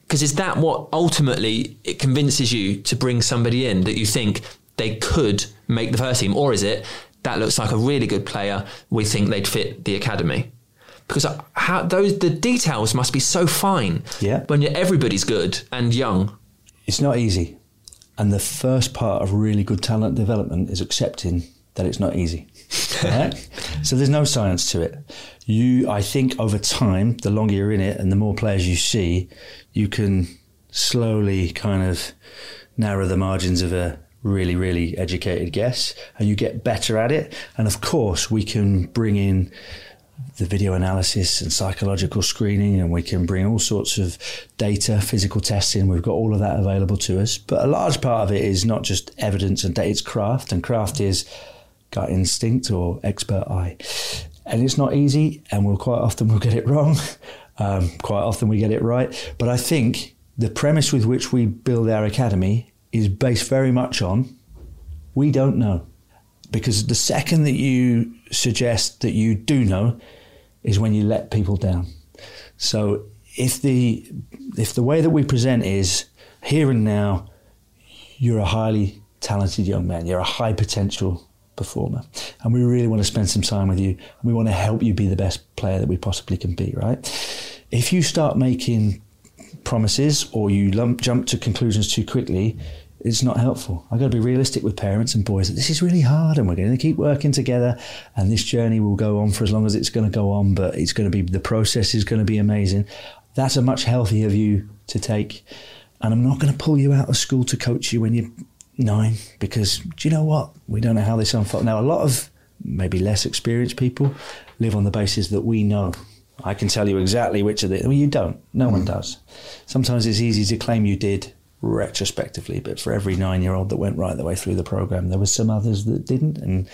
Because is that what ultimately it convinces you to bring somebody in that you think they could make the first team, or is it that looks like a really good player? We think they'd fit the academy. Because uh, how, those the details must be so fine. Yeah. When everybody's good and young. It's not easy, and the first part of really good talent development is accepting that it's not easy. right? So there's no science to it. You, I think, over time, the longer you're in it and the more players you see, you can slowly kind of narrow the margins of a really, really educated guess, and you get better at it. And of course, we can bring in the video analysis and psychological screening, and we can bring all sorts of data, physical testing. We've got all of that available to us. But a large part of it is not just evidence and data, it's craft, and craft is gut instinct or expert eye. And it's not easy, and we'll quite often we'll get it wrong. Um, quite often we get it right. But I think the premise with which we build our academy is based very much on we don't know. because the second that you suggest that you do know is when you let people down. So if the if the way that we present is here and now, you're a highly talented young man, you're a high potential performer, and we really want to spend some time with you, and we want to help you be the best player that we possibly can be. Right? If you start making promises or you lump, jump to conclusions too quickly, it's not helpful. I've got to be realistic with parents and boys that this is really hard and we're going to keep working together and this journey will go on for as long as it's going to go on, but it's going to be, the process is going to be amazing. That's a much healthier view to take. And I'm not going to pull you out of school to coach you when you're nine because do you know what? We don't know how this unfolds. Now, a lot of maybe less experienced people live on the basis that we know. I can tell you exactly which of the. Well, you don't. No mm. one does. Sometimes it's easy to claim you did retrospectively, but for every nine year old that went right the way through the program, there were some others that didn't. And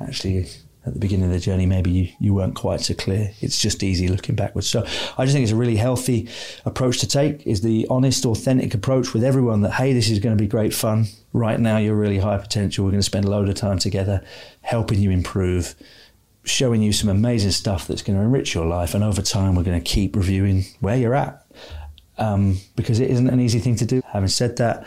actually, at the beginning of the journey, maybe you, you weren't quite so clear. It's just easy looking backwards. So I just think it's a really healthy approach to take is the honest, authentic approach with everyone that, hey, this is going to be great fun. Right now, you're really high potential. We're going to spend a load of time together helping you improve, showing you some amazing stuff that's going to enrich your life. And over time, we're going to keep reviewing where you're at um, because it isn't an easy thing to do. Having said that,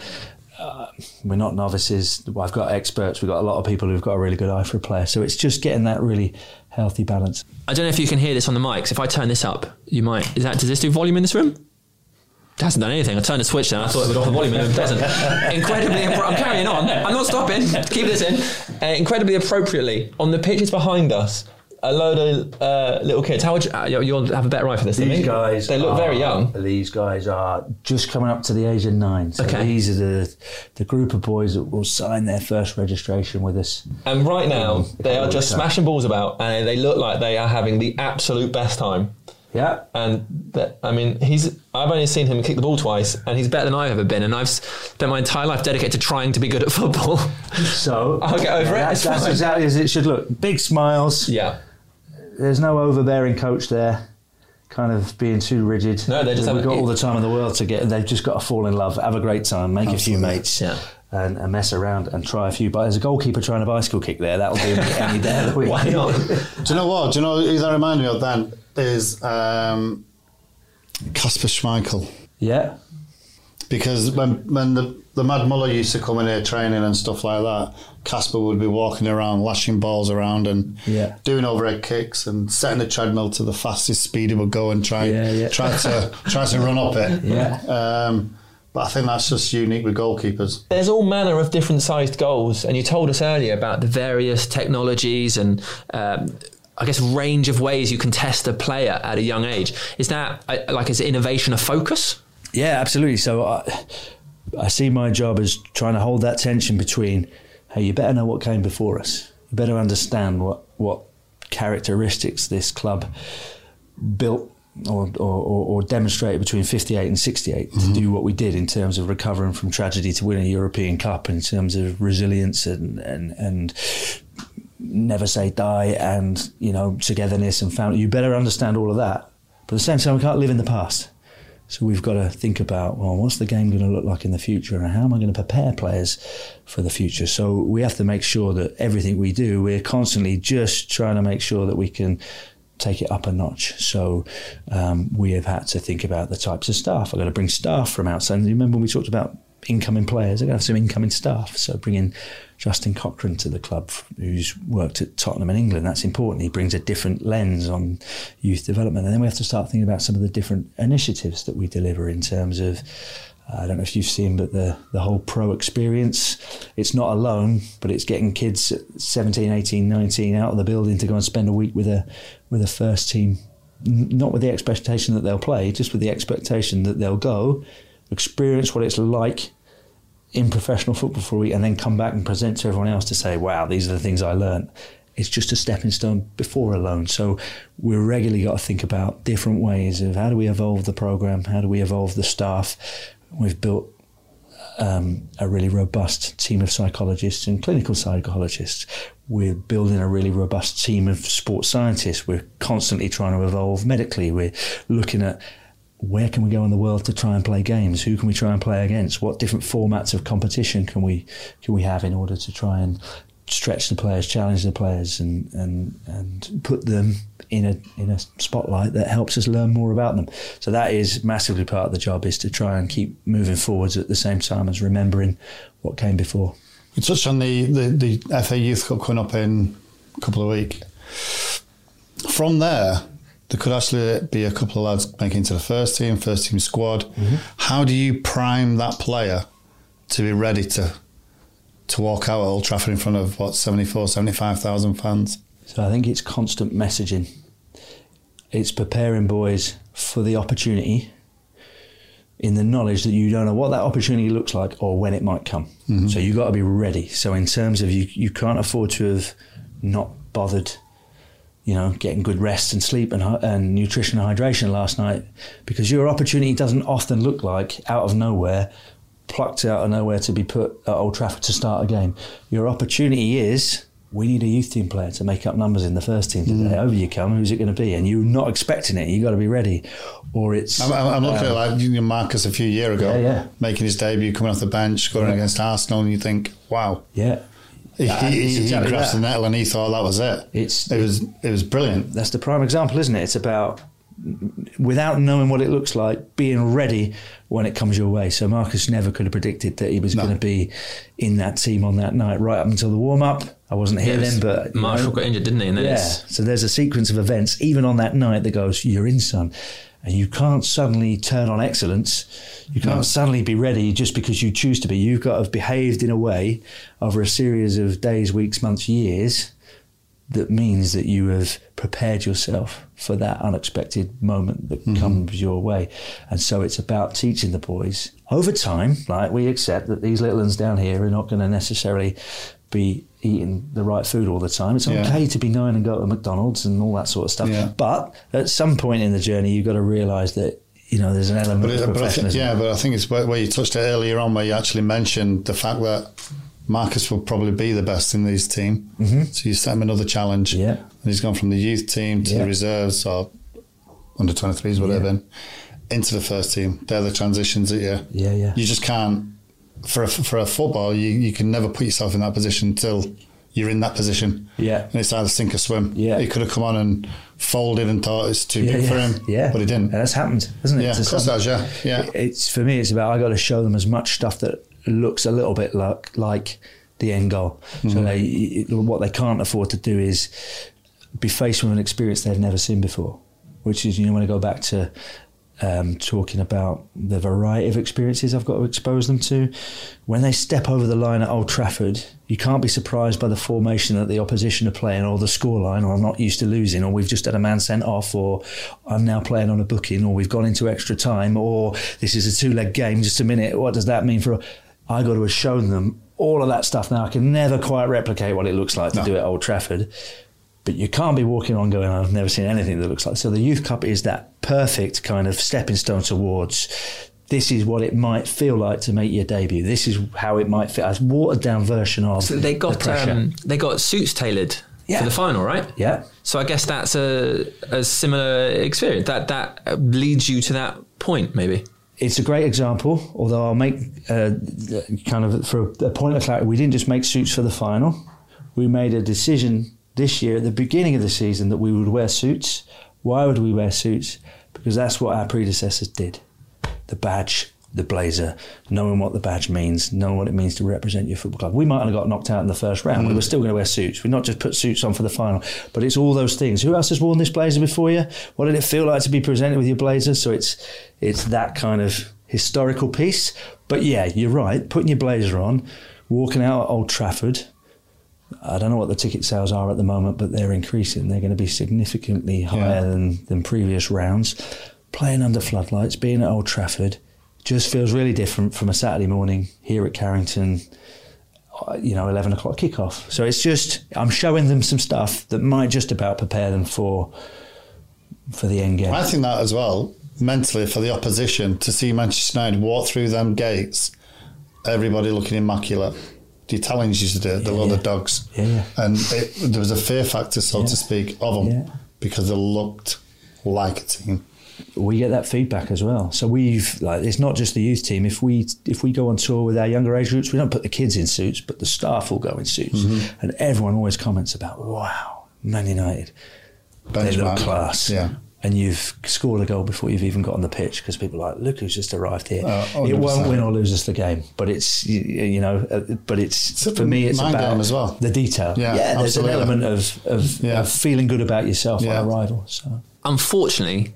uh, we're not novices. I've got experts. We've got a lot of people who've got a really good eye for a player. So it's just getting that really healthy balance. I don't know if you can hear this on the mics. If I turn this up, you might. Is that does this do volume in this room? It hasn't done anything. I turned the switch down. I thought it would off the volume, and it doesn't. incredibly, I'm carrying on. I'm not stopping. Keep this in. Uh, incredibly appropriately on the pitches behind us a load of uh, little kids. How would you, uh, you'll have a better eye for this? These guys, they look are, very young. These guys are just coming up to the age of nine. So okay. these are the the group of boys that will sign their first registration with us. And right now, um, they are just smashing balls about, and they look like they are having the absolute best time. Yeah. And that, I mean, he's. I've only seen him kick the ball twice, and he's better than I've ever been. And I've spent my entire life dedicated to trying to be good at football. So I'll get over it. That's, that's exactly as it should look. Big smiles. Yeah there's no overbearing coach there, kind of being too rigid. No, they just We've got all the time in the world to get. They've just got to fall in love, have a great time, make Absolutely. a few mates. Yeah. And, and, mess around and try a few. But as a goalkeeper trying a bicycle kick there, that'll do me any day of the week. Why not? do you know what? Do you know who that reminded me of then? Is um, Schmeichel. Yeah. Because when when the, the Mad Muller used to come in here training and stuff like that, Kasper would be walking around, lashing balls around and yeah. doing overhead kicks and setting the treadmill to the fastest speed he would go and try yeah, yeah. try to try to run up it. Yeah. Um, but I think that's just unique with goalkeepers. There's all manner of different sized goals, and you told us earlier about the various technologies and. Um, I guess range of ways you can test a player at a young age. Is that like is innovation a focus? Yeah, absolutely. So I, I see my job as trying to hold that tension between hey, you better know what came before us. You better understand what, what characteristics this club built or, or, or demonstrated between 58 and 68 mm-hmm. to do what we did in terms of recovering from tragedy to win a European Cup, in terms of resilience and, and, and never say die and, you know, togetherness and family. You better understand all of that. But at the same time, we can't live in the past. So we've got to think about, well, what's the game going to look like in the future and how am I going to prepare players for the future? So we have to make sure that everything we do, we're constantly just trying to make sure that we can take it up a notch. So um, we have had to think about the types of staff. I've got to bring staff from outside. You remember when we talked about incoming players? I've going to have some incoming staff. So bringing Justin Cochrane to the club, who's worked at Tottenham in England. That's important. He brings a different lens on youth development. And then we have to start thinking about some of the different initiatives that we deliver in terms of. I don't know if you've seen, but the, the whole pro experience, it's not alone, but it's getting kids 17, 18, 19 out of the building to go and spend a week with a with a first team, not with the expectation that they'll play, just with the expectation that they'll go, experience what it's like in professional football for a week and then come back and present to everyone else to say, wow, these are the things I learned. It's just a stepping stone before a loan. So we regularly got to think about different ways of how do we evolve the program, how do we evolve the staff. We've built um, a really robust team of psychologists and clinical psychologists. We're building a really robust team of sports scientists. We're constantly trying to evolve medically. We're looking at where can we go in the world to try and play games? Who can we try and play against? What different formats of competition can we can we have in order to try and stretch the players, challenge the players, and and and put them in a in a spotlight that helps us learn more about them. So that is massively part of the job is to try and keep moving forwards at the same time as remembering what came before. We touched on the, the, the FA Youth Cup coming up in a couple of weeks. From there, there could actually be a couple of lads making to the first team, first team squad. Mm-hmm. How do you prime that player to be ready to to walk out at Old Trafford in front of what 74, 75,000 fans? So I think it's constant messaging. It's preparing boys for the opportunity in the knowledge that you don't know what that opportunity looks like or when it might come. Mm-hmm. So you've got to be ready. So in terms of you, you can't afford to have not bothered, you know, getting good rest and sleep and, and nutrition and hydration last night because your opportunity doesn't often look like out of nowhere, plucked out of nowhere to be put at Old Trafford to start a game. Your opportunity is we need a youth team player to make up numbers in the first team today. Mm. Over you come. Who's it going to be? And you're not expecting it. You've got to be ready. Or it's. I'm, I'm looking um, at like Marcus a few years ago, yeah, yeah. making his debut, coming off the bench, scoring yeah. against Arsenal, and you think, wow. Yeah. He, he, exactly he grasped the nettle and he thought that was it. It's it was it was brilliant. That's the prime example, isn't it? It's about without knowing what it looks like, being ready when it comes your way. So Marcus never could have predicted that he was no. going to be in that team on that night, right up until the warm up. I wasn't here then, but Martial know, got injured, didn't he? And yeah. So there's a sequence of events, even on that night, that goes, "You're in, son," and you can't suddenly turn on excellence. You can't no. suddenly be ready just because you choose to be. You've got to have behaved in a way over a series of days, weeks, months, years that means that you have prepared yourself for that unexpected moment that mm-hmm. comes your way. And so it's about teaching the boys over time, like we accept that these little ones down here are not going to necessarily be eating the right food all the time. It's yeah. okay to be nine and go to McDonald's and all that sort of stuff. Yeah. But at some point in the journey, you've got to realise that you know there's an element but it, of professionalism. But think, yeah, but I think it's where, where you touched it earlier on, where you actually mentioned the fact that Marcus will probably be the best in this team. Mm-hmm. So you set him another challenge. Yeah. And he's gone from the youth team to yeah. the reserves or under 23s, whatever, yeah. into the first team. They're the transitions that you, yeah, yeah. you just can't, for a, for a football, you, you can never put yourself in that position until you're in that position. Yeah. And it's either sink or swim. Yeah. He could have come on and folded and thought it's too yeah, big yeah. for him. Yeah. But he didn't. And that's happened, hasn't it? Yeah, of course has, yeah. Yeah. It's for me it's about I gotta show them as much stuff that looks a little bit like like the end goal. Mm-hmm. So they, what they can't afford to do is be faced with an experience they've never seen before, which is you know when I go back to um, talking about the variety of experiences I've got to expose them to. When they step over the line at Old Trafford, you can't be surprised by the formation that the opposition are playing, or the scoreline, or I'm not used to losing, or we've just had a man sent off, or I'm now playing on a booking, or we've gone into extra time, or this is a two leg game. Just a minute. What does that mean for? I got to have shown them all of that stuff now. I can never quite replicate what it looks like to no. do at Old Trafford. But you can't be walking on going, I've never seen anything that looks like. So the Youth Cup is that perfect kind of stepping stone towards this is what it might feel like to make your debut. This is how it might feel. As watered down version of. So they got the um, they got suits tailored yeah. for the final, right? Yeah. So I guess that's a, a similar experience. That that leads you to that point, maybe it's a great example, although I'll make uh, kind of for a point of clarity, we didn't just make suits for the final. We made a decision this year at the beginning of the season that we would wear suits. Why would we wear suits? Because that's what our predecessors did. The badge the blazer, knowing what the badge means, knowing what it means to represent your football club. We might have got knocked out in the first round. Mm. We were still going to wear suits. We're not just put suits on for the final, but it's all those things. Who else has worn this blazer before you? What did it feel like to be presented with your blazer? So it's it's that kind of historical piece. But yeah, you're right. Putting your blazer on, walking out at Old Trafford. I don't know what the ticket sales are at the moment, but they're increasing. They're going to be significantly higher yeah. than, than previous rounds. Playing under floodlights, being at Old Trafford, just feels really different from a Saturday morning here at Carrington, uh, you know, 11 o'clock kickoff. So it's just, I'm showing them some stuff that might just about prepare them for for the end game. I think that as well, mentally for the opposition, to see Manchester United walk through them gates, everybody looking immaculate. The Italians used to do it, the yeah, yeah. dogs. Yeah. And it, there was a fear factor, so to speak, of them because they looked like a team. we get that feedback as well. So we've like it's not just the youth team. If we if we go on tour with our younger age groups, we don't put the kids in suits, but the staff will go in suits, Mm-hmm. and everyone always comments about wow, Man United, they look class. Yeah. And you've scored a goal before you've even got on the pitch because people are like, look who's just arrived here. Uh, it won't win or lose us the game, but it's you, you know, uh, but it's, It's for me, it's about game as well. the detail. Yeah, there's an element of of, Yeah. of feeling good about yourself Yeah. on arrival. So unfortunately,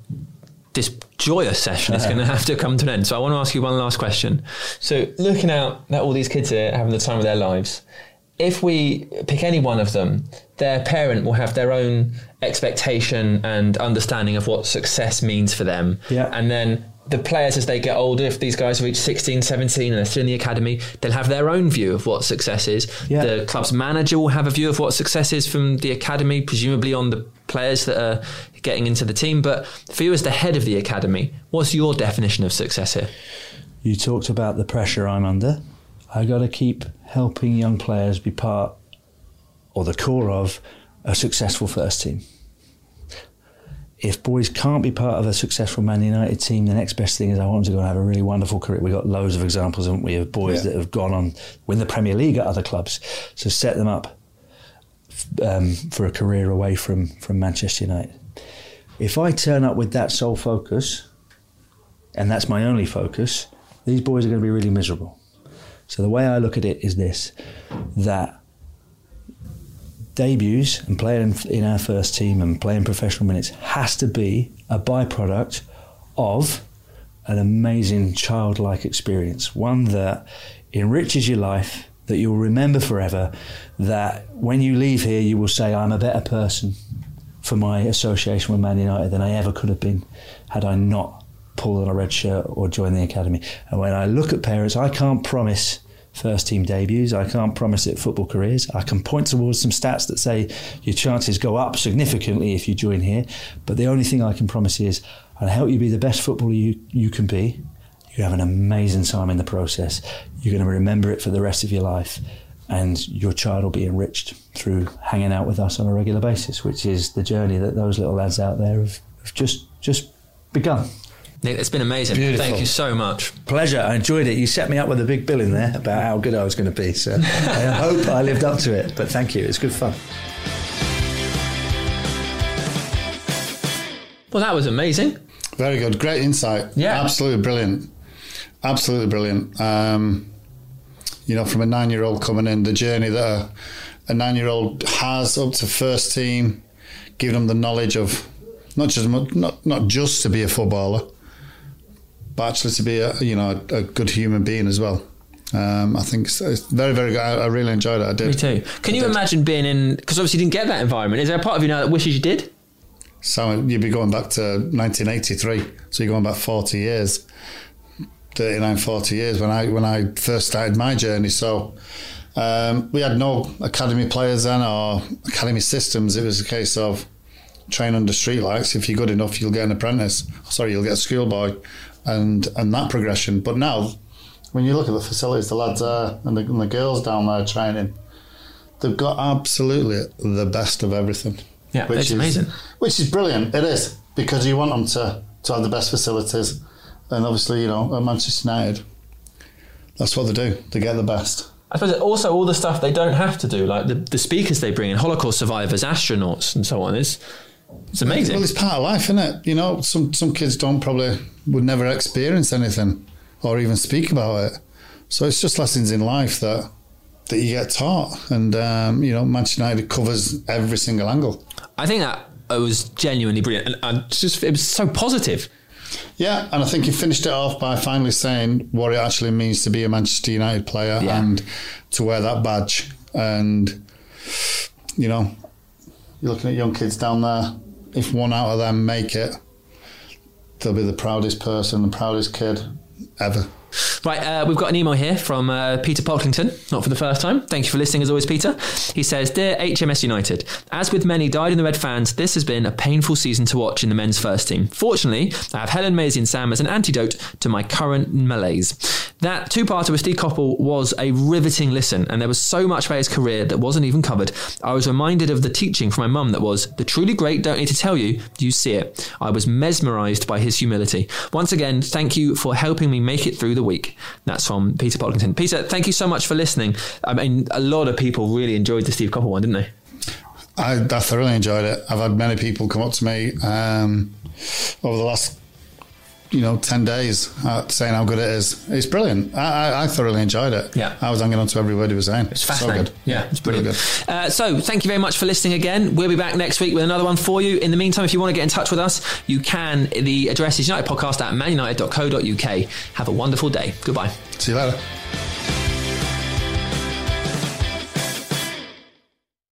this joyous session is going to have to come to an end. So I want to ask you one last question. So looking out at all these kids here having the time of their lives, if we pick any one of them, their parent will have their own expectation and understanding of what success means for them. Yeah. And then the players as they get older, if these guys reach 16, 17 and they're still in the academy, they'll have their own view of what success is. Yeah. The club's manager will have a view of what success is from the academy, presumably on the players that are getting into the team. But for you as the head of the academy, what's your definition of success here? you talked about the pressure I'm under. I got to keep helping young players be part or the core of a successful first team. If boys can't be part of a successful Man United team, the next best thing is I want them to go and have a really wonderful career. We've got loads of examples, haven't we, of boys Yeah. that have gone on win the Premier League at other clubs. So set them up um, for a career away from, from Manchester United. If I turn up with that sole focus, and that's my only focus, these boys are going to be really miserable. So the way I look at it is this: that debuts and playing in, our first team and playing professional minutes has to be a byproduct of an amazing childlike experience, one that enriches your life, that you'll remember forever, that when you leave here, you will say, I'm a better person for my association with Man United than I ever could have been had I not pulled on a red shirt or joined the academy. And when I look at parents, I can't promise first team debuts. I can't promise it football careers. I can point towards some stats that say your chances go up significantly if you join here. But the only thing I can promise is I'll help you be the best footballer you, you can be. You have an amazing time in the process. You're going to remember it for the rest of your life. And your child will be enriched through hanging out with us on a regular basis, which is the journey that those little lads out there have, have just just begun. Nick, it's been amazing. Beautiful. Thank you so much. Pleasure. I enjoyed it. You set me up with a big bill in there about how good I was going to be. So I hope I lived up to it. But thank you. It's good fun. Well, that was amazing. Very good. Great insight. Yeah. Absolutely brilliant. Absolutely brilliant. Um, you know, from a nine year old coming in, the journey that a, a nine year old has up to first team, giving them the knowledge of not just not not just to be a footballer, actually to be a you know a, a good human being as well. Um, I think it's, it's very very good. I, I really enjoyed it. I did. Me too. Can you imagine being in? Because obviously you didn't get that environment. Is there a part of you now that wishes you did? So you'd be going back to 1983. So you're going back 40 years, 39, 40 years when I when I first started my journey. So um, we had no academy players then or academy systems. It was a case of train under streetlights. If you're good enough, you'll get an apprentice. Sorry, you'll get a schoolboy, and and that progression. But now, when you look at the facilities, the lads are and the, and the girls down there training, they've got absolutely the best of everything. Yeah, which is, amazing. Which is brilliant. It is because you want them to to have the best facilities, and obviously, you know, at Manchester United, that's what they do. They get the best. I suppose also all the stuff they don't have to do, like the, the speakers they bring in, Holocaust survivors, astronauts, and so on, is it's amazing. Well, it's part of life, isn't it? You know, some some kids don't probably would never experience anything or even speak about it. So it's just lessons in life that that you get taught, and um, you know, Manchester United covers every single angle. I think that it was genuinely brilliant, and I just it was so positive. Yeah, and I think he finished it off by finally saying what it actually means to be a Manchester United player Yeah. and to wear that badge. And, you know, you're looking at young kids down there. If one out of them make it, they'll be the proudest person, the proudest kid ever. Right, uh, we've got an email here from uh, Peter Pocklington, not for the first time. Thank you for listening as always, Peter. He says, Dear HMS United, as with many dyed in the red fans, this has been a painful season to watch in the men's first team. Fortunately, I have Helen Maysie and Sam as an antidote to my current malaise. That two-parter with Steve Coppell was a riveting listen, and there was so much about his career that wasn't even covered. I was reminded of the teaching from my mum that was, the truly great don't need to tell you, you see it. I was mesmerised by his humility. Once again, thank you for helping me make it through the week. That's from Peter Pocklington. Peter, thank you so much for listening. I mean, a lot of people really enjoyed the Steve Coppell one, didn't they? I, I thoroughly enjoyed it. I've had many people come up to me um, over the last, you know, ten days uh, saying how good it is. It's brilliant. I, I, I thoroughly enjoyed it. Yeah. I was hanging on to every word he was saying. It's fascinating. So good. Yeah, it's really brilliant. good. Uh, so, thank you very much for listening again. We'll be back next week with another one for you. In the meantime, if you want to get in touch with us, you can. The address is unitedpodcast at manunited.co.uk. Have a wonderful day. Goodbye. See you later.